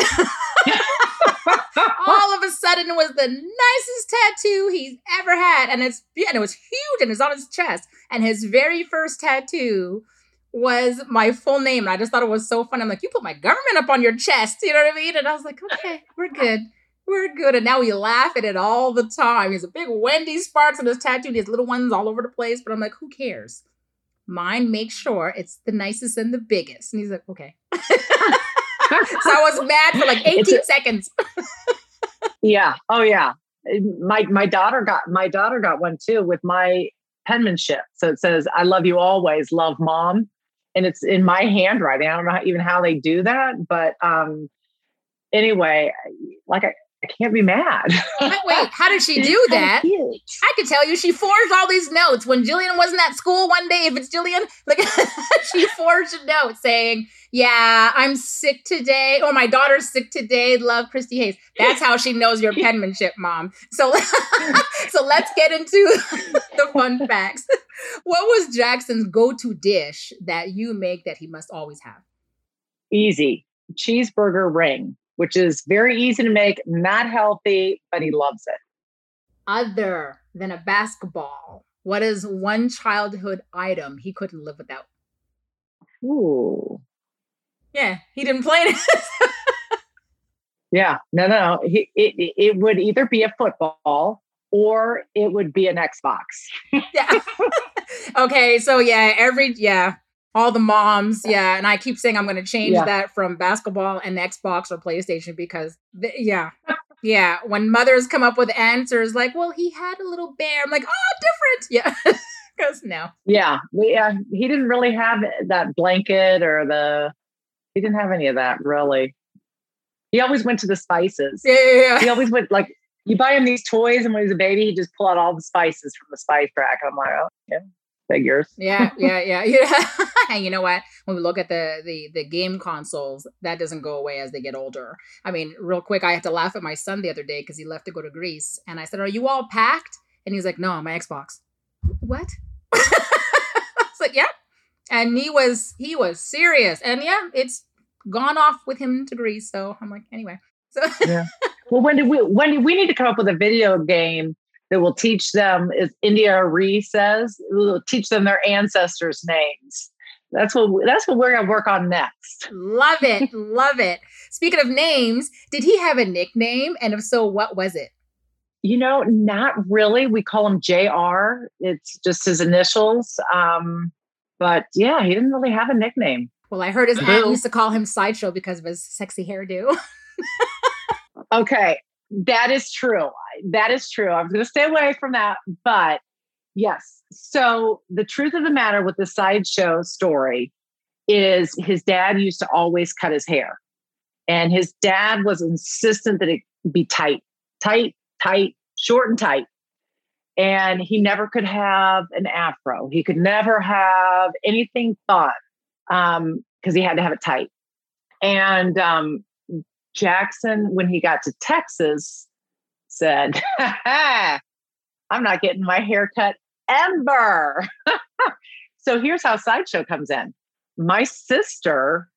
All of a sudden, it was the nicest tattoo he's ever had. And it's and it was huge and it's on his chest. And his very first tattoo was my full name. And I just thought it was so fun. I'm like, You put my government up on your chest. You know what I mean? And I was like, Okay, we're good we're good. And now we laugh at it all the time. He's a big Wendy Sparks on his tattoo. He has little ones all over the place. But I'm like, who cares? Mine makes sure it's the nicest and the biggest. And he's like, okay. *laughs* so I was mad for like 18 a- seconds. *laughs* yeah. Oh yeah. My my daughter got my daughter got one too with my penmanship. So it says, I love you always, love mom. And it's in my handwriting. I don't know how, even how they do that, but um anyway, like I, I can't be mad. Wait, how did she *laughs* do that? I could tell you she forged all these notes when Jillian wasn't at school one day. If it's Jillian, like *laughs* she forged a note saying, "Yeah, I'm sick today," or "My daughter's sick today." Love, Christy Hayes. That's how she knows your penmanship, mom. So, *laughs* so let's get into the fun facts. What was Jaxson's go-to dish that you make that he must always have? Easy cheeseburger ring which is very easy to make, not healthy, but he loves it. Other than a basketball, what is one childhood item he couldn't live without? Ooh. Yeah, he didn't play it. *laughs* yeah, no, no. He, it, it would either be a football or it would be an Xbox. yeah. *laughs* okay, so yeah, every yeah, all the moms yeah. and i keep saying i'm going to change yeah. that from basketball and xbox or playstation because th- yeah. Yeah when mothers come up with answers like well he had a little bear i'm like oh different. *laughs* Yeah because no. Yeah yeah uh, he didn't really have that blanket or the he didn't have any of that really. He always went to the spices. Yeah, yeah, yeah. he always went like you buy him these toys and when he's a baby he just pull out all the spices from the spice rack i'm like oh yeah figures. yeah, yeah, yeah, *laughs* yeah. and you know what? When we look at the the the game consoles, that doesn't go away as they get older. I mean, real quick, I had to laugh at my son the other day because he left to go to Greece, and I said, "Are you all packed?" And he's like, "No, my Xbox." What? *laughs* I was like, "Yeah," and he was he was serious, and yeah, it's gone off with him to Greece. So I'm like, anyway. So yeah. Well, when did we when we need to come up with a video game that will teach them, as India Arie says, will teach them their ancestors' names. That's what that's what we're gonna work on next. Love it, *laughs* love it. Speaking of names, did he have a nickname? And if so, what was it? You know, not really. We call him JR. It's just his initials. Um, but yeah, he didn't really have a nickname. Well, I heard his aunt used to call him Sideshow because of his sexy hairdo. *laughs* okay, that is true. That is true. I'm going to stay away from that. But yes. So the truth of the matter with the sideshow story is his dad used to always cut his hair. And his dad was insistent that it be tight, tight, tight, short and tight. And he never could have an afro. He could never have anything fun because um, he had to have it tight. And um, Jaxson, when he got to Texas, said, *laughs* I'm not getting my hair cut ever. *laughs* so here's how Sideshow comes in. My sister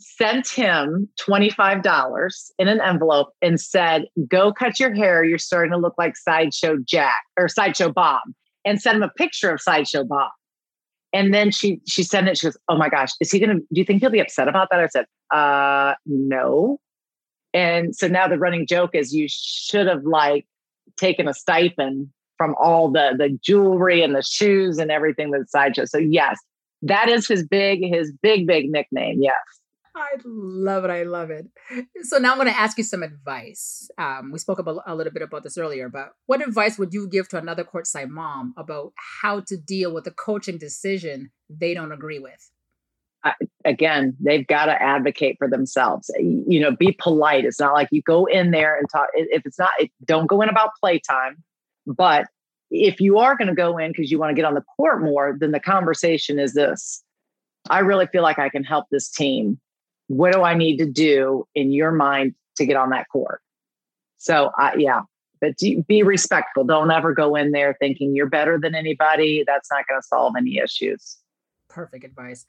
sent him $25 in an envelope and said, Go cut your hair. You're starting to look like Sideshow Jack or Sideshow Bob, and sent him a picture of Sideshow Bob. And then she she sent it. She goes, "Oh my gosh, is he gonna? Do you think he'll be upset about that?" I said, "Uh, no." And so now the running joke is you should have like taken a stipend from all the the jewelry and the shoes and everything that's sideshow. So yes, that is his big his big big nickname. Yes. I love it. I love it. So now I'm going to ask you some advice. Um, we spoke about a little bit about this earlier, but what advice would you give to another courtside mom about how to deal with a coaching decision they don't agree with? Again, they've got to advocate for themselves. You know, be polite. It's not like you go in there and talk. If it's not, don't go in about playtime. But if you are going to go in because you want to get on the court more, then the conversation is this I really feel like I can help this team. What do I need to do in your mind to get on that court? So, uh, yeah, but be respectful. Don't ever go in there thinking you're better than anybody. That's not going to solve any issues. Perfect advice.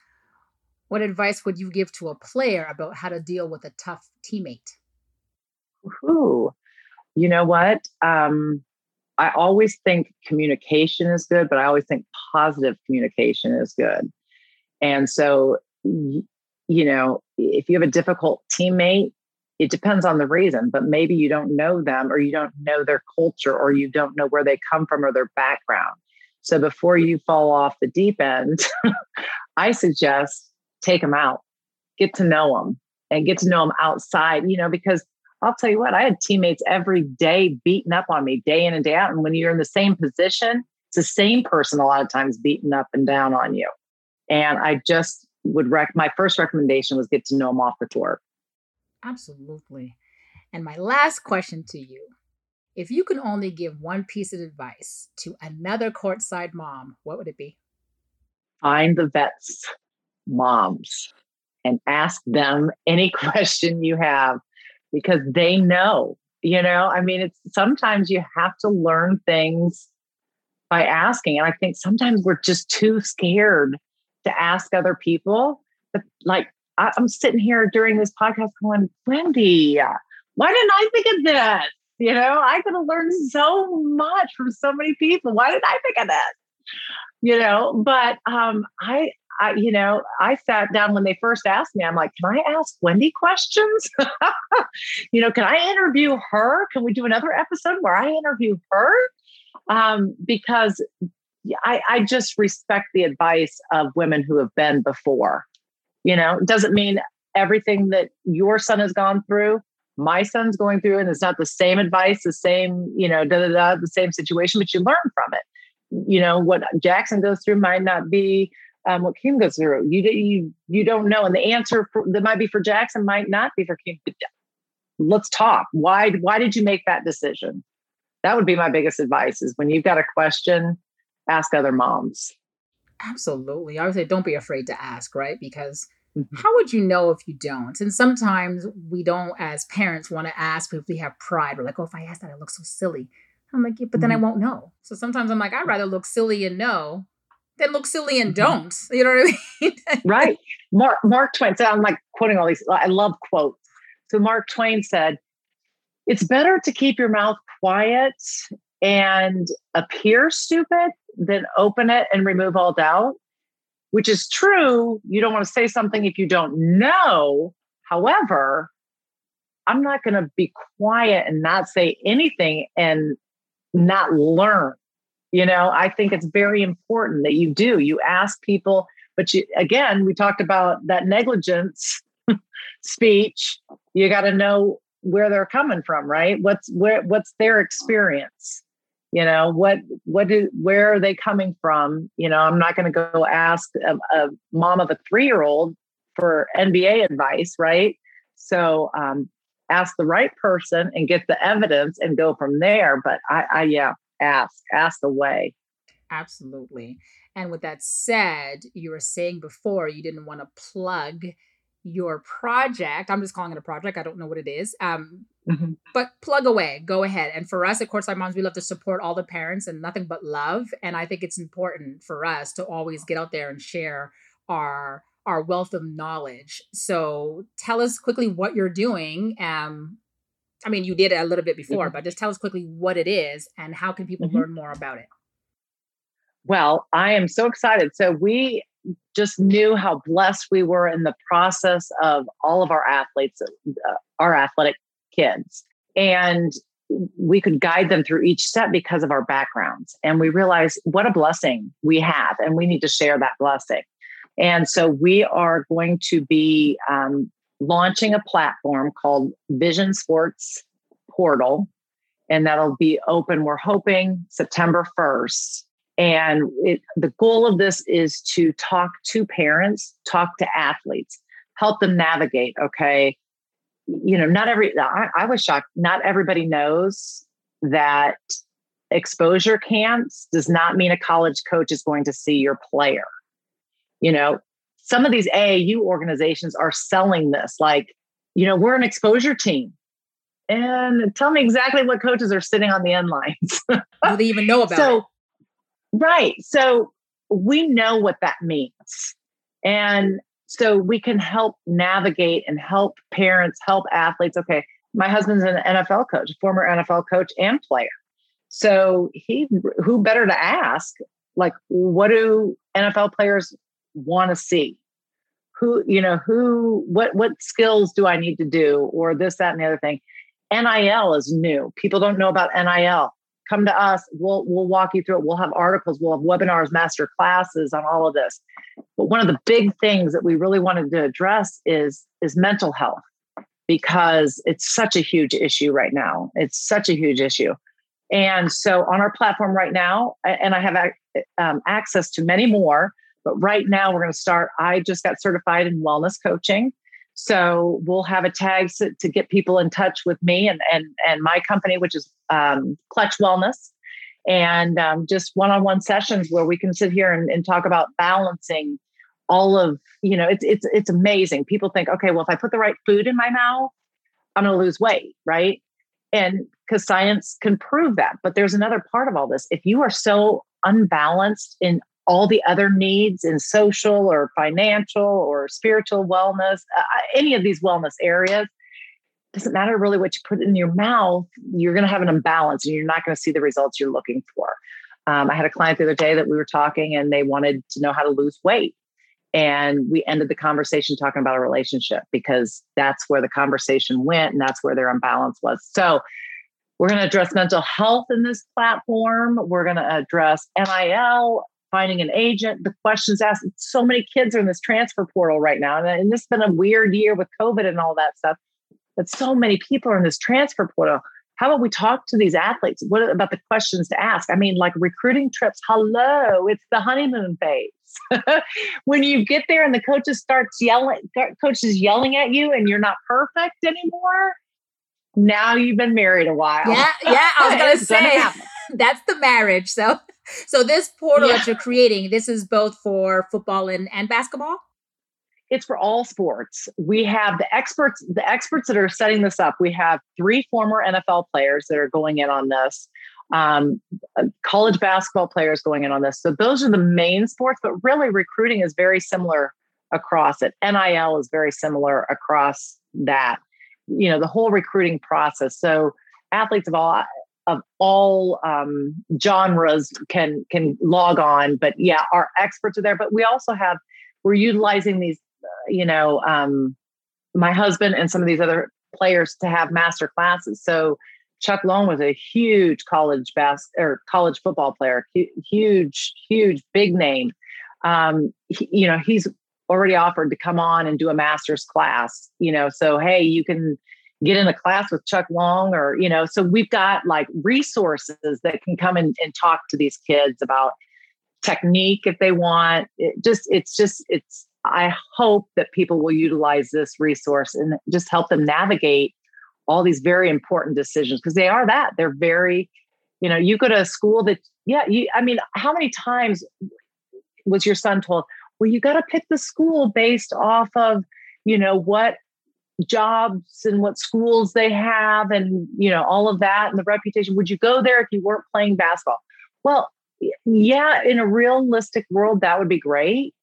What advice would you give to a player about how to deal with a tough teammate? Ooh, you know what? Um, I always think communication is good, but I always think positive communication is good. And so, you know, if you have a difficult teammate, it depends on the reason, but maybe you don't know them or you don't know their culture or you don't know where they come from or their background. So before you fall off the deep end, *laughs* I suggest take them out, get to know them and get to know them outside, you know, because I'll tell you what, I had teammates every day beating up on me day in and day out. And when you're in the same position, it's the same person a lot of times beating up and down on you. And I just would rec my first recommendation was get to know them off the tour. Absolutely. And my last question to you if you could only give one piece of advice to another courtside mom, what would it be? Find the vets moms and ask them any *laughs* question you have because they know, you know, I mean, it's sometimes you have to learn things by asking. And I think sometimes we're just too scared to ask other people. But like, I'm sitting here during this podcast going, Wendy, why didn't I think of this? You know, I could have learned so much from so many people. Why did I think of this? You know, but um, I I, you know, I sat down when they first asked me, I'm like, can I ask Wendy questions? *laughs* you know, can I interview her? Can we do another episode where I interview her? Um, because I, I just respect the advice of women who have been before. You know, it doesn't mean everything that your son has gone through, my son's going through, and it's not the same advice, the same, you know, da da da, the same situation, but you learn from it. You know, what Jaxson goes through might not be um, what Kim goes through. You you you don't know, and the answer for, that might be for Jaxson might not be for Kim. Let's talk. Why why did you make that decision? That would be my biggest advice: is when you've got a question, ask other moms. Absolutely, I would say don't be afraid to ask, right? Because mm-hmm. how would you know if you don't? And sometimes we don't, as parents, want to ask if we have pride. We're like, oh, if I ask that, I look so silly. I'm like, yeah, but then mm-hmm. I won't know. So sometimes I'm like, I'd rather look silly and know then look silly and mm-hmm. don't. *laughs* You know what I mean? *laughs* right. Mark Mark Twain said, I'm like quoting all these. I love quotes. So Mark Twain said, "It's better to keep your mouth quiet and appear stupid than open it and remove all doubt." Which is true. You don't want to say something if you don't know. However, I'm not going to be quiet and not say anything and not learn you know, I think it's very important that you do. You ask people, but you again, we talked about that negligence *laughs* speech. You got to know where they're coming from, right? What's where what's their experience? You know, what what do where are they coming from? You know, I'm not going to go ask a, a mom of a three year old for NBA advice, right? So um, ask the right person and get the evidence and go from there. But I, I yeah, ask, ask away. Absolutely. And with that said, you were saying before you didn't want to plug your project. I'm just calling it a project. I don't know what it is. Um, mm-hmm. But plug away, go ahead. And for us at Courtside Moms, we love to support all the parents and nothing but love. And I think it's important for us to always get out there and share our our wealth of knowledge. So tell us quickly what you're doing um, I mean, you did it a little bit before, mm-hmm. but just tell us quickly what it is and how can people mm-hmm. learn more about it? Well, I am so excited. So we just knew how blessed we were in the process of all of our athletes, uh, our athletic kids. And we could guide them through each step because of our backgrounds. And we realized what a blessing we have, and we need to share that blessing. And so we are going to be um, launching a platform called Vision Sports Portal, and that'll be open. We're hoping September 1st. And it, the goal of this is to talk to parents, talk to athletes, help them navigate. Okay. You know, not every, I, I was shocked. Not everybody knows that exposure camps does not mean a college coach is going to see your player. You know, some of these AAU organizations are selling this like, you know, we're an exposure team. and tell me exactly what coaches are sitting on the end lines. *laughs* Do they even know about so, it? Right. So we know what that means. And so we can help navigate and help parents, help athletes. Okay, my husband's an NFL coach, former NFL coach and player. So he who better to ask like what do NFL players want to see? Who, you know, who what what skills do I need to do or this that and the other thing. NIL is new. People don't know about NIL. Come to us. We'll we'll walk you through it. We'll have articles, we'll have webinars, master classes on all of this. But one of the big things that we really wanted to address is is mental health because it's such a huge issue right now. It's such a huge issue. And so on our platform right now, and I have um, access to many more, but right now we're going to start. I just got certified in wellness coaching. So we'll have a tag to, to get people in touch with me and and and my company, which is um, Clutch Wellness, and um, just one-on-one sessions where we can sit here and, and talk about balancing all of you know it's it's it's amazing. People think, okay, well, if I put the right food in my mouth, I'm going to lose weight, right? And because science can prove that, but there's another part of all this. If you are so unbalanced in all the other needs in social or financial or spiritual wellness, uh, any of these wellness areas, doesn't matter really what you put in your mouth, you're going to have an imbalance and you're not going to see the results you're looking for. Um, I had a client the other day that we were talking and they wanted to know how to lose weight. And we ended the conversation talking about a relationship because that's where the conversation went and that's where their imbalance was. So we're going to address mental health in this platform. We're going to address NIL, finding an agent, the questions asked. So many kids are in this transfer portal right now. And this has been a weird year with COVID and all that stuff. But so many people are in this transfer portal. How about we talk to these athletes? What about the questions to ask? I mean, like recruiting trips. Hello, it's the honeymoon phase. *laughs* when you get there and the coaches starts yelling, coaches yelling at you, and you're not perfect anymore. Now you've been married a while. Yeah, yeah. I was *laughs* gonna say that's the marriage. So so this portal yeah. that you're creating, this is both for football and, and basketball? It's for all sports. We have the experts, the experts that are setting this up. We have three former NFL players that are going in on this. Um, uh, college basketball players going in on this. So those are the main sports, but really recruiting is very similar across it. NIL is very similar across that. You know, the whole recruiting process. So athletes of all of all um, genres can can log on. But yeah, our experts are there. But we also have we're utilizing these, uh, you know, um, my husband and some of these other players to have master classes. So Chuck Long was a huge college bas- or college football player, huge, huge, big name. Um, he, you know, he's already offered to come on and do a master's class. You know, so hey, you can get in a class with Chuck Long or, you know, so we've got like resources that can come and, talk to these kids about technique if they want. It just, it's just, it's, I hope that people will utilize this resource and just help them navigate all these very important decisions because they are that. They're very, you know, you go to a school that, yeah, you, I mean, how many times was your son told, well, you got to pick the school based off of, you know, what jobs and what schools they have and you know all of that and the reputation. Would you go there if you weren't playing basketball? Well yeah in a realistic world that would be great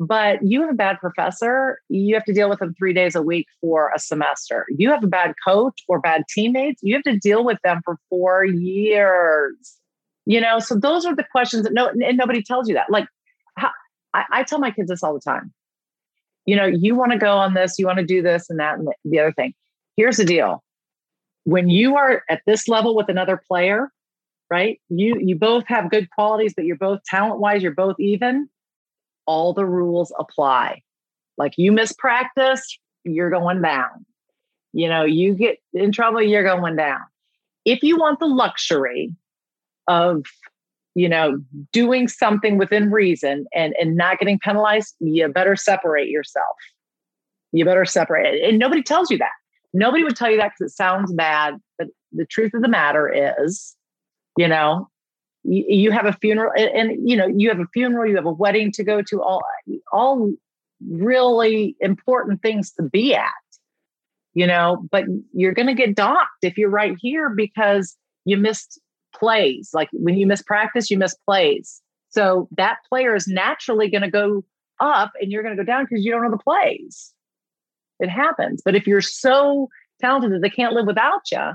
but you have a bad professor. You have to deal with them three days a week for a semester. You have a bad coach or bad teammates. You have to deal with them for four years. You know so those are the questions that no and nobody tells you that. Like I, I tell my kids this all the time you know, you want to go on this, you want to do this and that and the other thing. Here's the deal. When you are at this level with another player, right? You you both have good qualities, but you're both talent-wise, you're both even. All the rules apply. Like you miss practice, you're going down. You know, you get in trouble, you're going down. If you want the luxury of you know, doing something within reason and, and not getting penalized, you better separate yourself. You better separate. And nobody tells you that. Nobody would tell you that because it sounds bad. But the truth of the matter is, you know, you, you have a funeral and, and, you know, you have a funeral, you have a wedding to go to, all all really important things to be at. you know, but you're to get docked if you're right here because you missed plays. Like when you miss practice, you miss plays. So that player is naturally going to go up and you're going to go down because you don't know the plays. It happens. But if you're so talented that they can't live without you,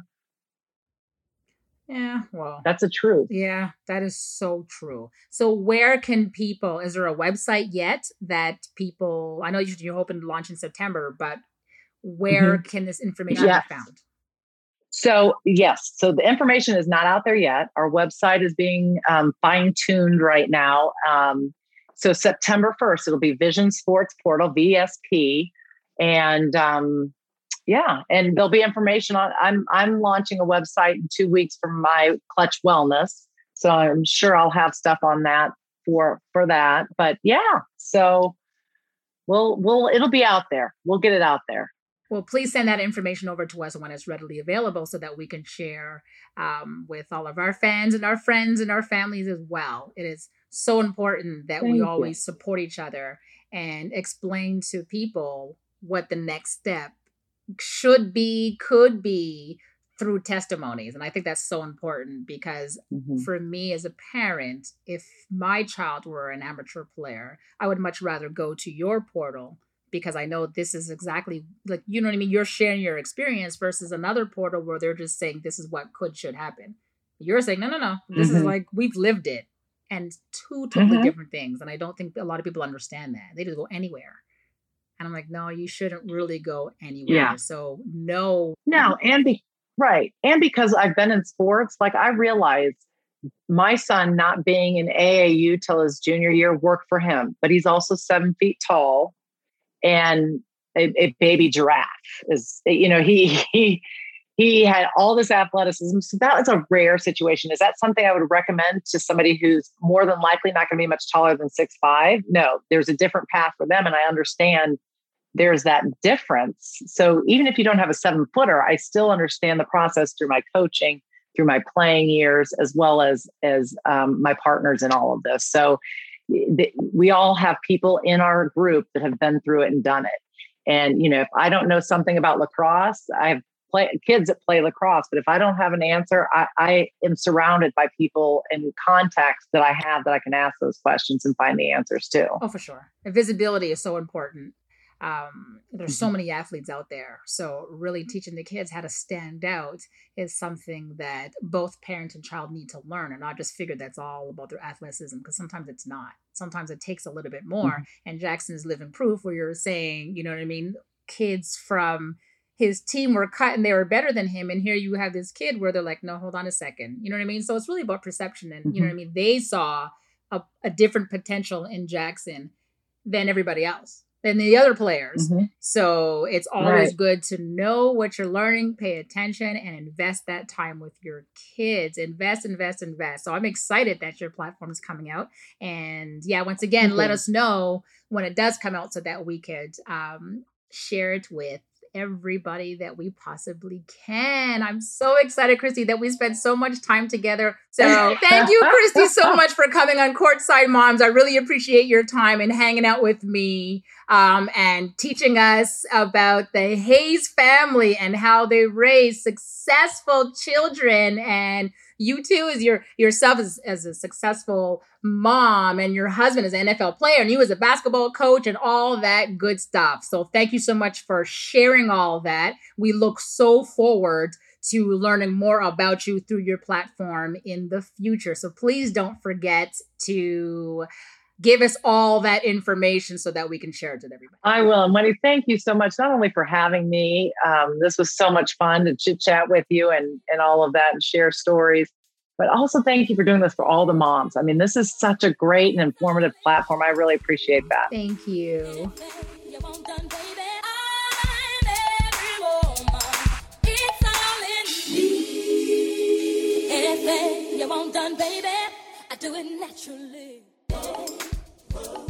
yeah, well, that's a truth. Yeah, that is so true. So, where can people? Is there a website yet that people? I know you're hoping to launch in September, but where mm-hmm. can this information yes. be found? So, yes. So, the information is not out there yet. Our website is being um, fine tuned right now. Um, so, September 1st, it'll be Vision Sports Portal, VSP. And um, yeah, and there'll be information on. I'm I'm launching a website in two weeks for my Clutch Wellness, so I'm sure I'll have stuff on that for for that. But yeah, so we'll we'll it'll be out there. We'll get it out there. Well, please send that information over to us when it's readily available so that we can share um, with all of our fans and our friends and our families as well. It is so important that Thank we always you. support each other and explain to people what the next step should be, could be through testimonies. And I think that's so important because mm-hmm. for me as a parent, if my child were an amateur player, I would much rather go to your portal because I know this is exactly like, you know what I mean? You're sharing your experience versus another portal where they're just saying this is what could, should happen. You're saying, no, no, no, this mm-hmm. is like we've lived it. And two totally mm-hmm. different things. And I don't think a lot of people understand that. They just go anywhere. And I'm like, no, you shouldn't really go anywhere. Yeah. So no. No, and be right. And because I've been in sports, like I realized my son not being in AAU till his junior year worked for him, but he's also seven feet tall and a, a baby giraffe is, you know, he he he had all this athleticism. So that was a rare situation. Is that something I would recommend to somebody who's more than likely not going to be much taller than six five? No, there's a different path for them. And I understand there's that difference. So even if you don't have a seven footer, I still understand the process through my coaching, through my playing years, as well as as um, my partners in all of this. So we all have people in our group that have been through it and done it. And you know, if I don't know something about lacrosse, I have play, kids that play lacrosse, but if I don't have an answer, I, I am surrounded by people and contacts that I have that I can ask those questions and find the answers to. Oh, for sure. Visibility is so important um, there's so mm-hmm. many athletes out there so really teaching the kids how to stand out is something that both parent and child need to learn and not just figure that's all about their athleticism because sometimes it's not sometimes it takes a little bit more mm-hmm. and jaxson is living proof where you're saying you know what i mean kids from his team were cut and they were better than him and here you have this kid where they're like no hold on a second you know what i mean so it's really about perception and mm-hmm. you know what i mm-hmm. mean they saw a, a different potential in jaxson than everybody else than the other players. Mm-hmm. So it's always right. good to know what you're learning, pay attention, and invest that time with your kids. Invest, invest, invest. So I'm excited that your platform is coming out. And yeah, once again, mm-hmm. let us know when it does come out so that we could um, share it with everybody that we possibly can. I'm so excited, Christy, that we spent so much time together. So thank you, Christy, so *laughs* much for coming on Courtside Moms. I really appreciate your time and hanging out with me um, and teaching us about the Hayes family and how they raise successful children and you too as your yourself as, as a successful mom and your husband is an NFL player and you as a basketball coach and all that good stuff. So thank you so much for sharing all that. We look so forward to learning more about you through your platform in the future. So please don't forget to give us all that information so that we can share it with everybody. I will. And Wendy, thank you so much, not only for having me. Um, this was so much fun to chit chat with you and, and all of that and share stories. But also, thank you for doing this for all the moms. I mean, this is such a great and informative platform. I really appreciate that. Thank you. you want done, baby. I do it naturally. Whoa.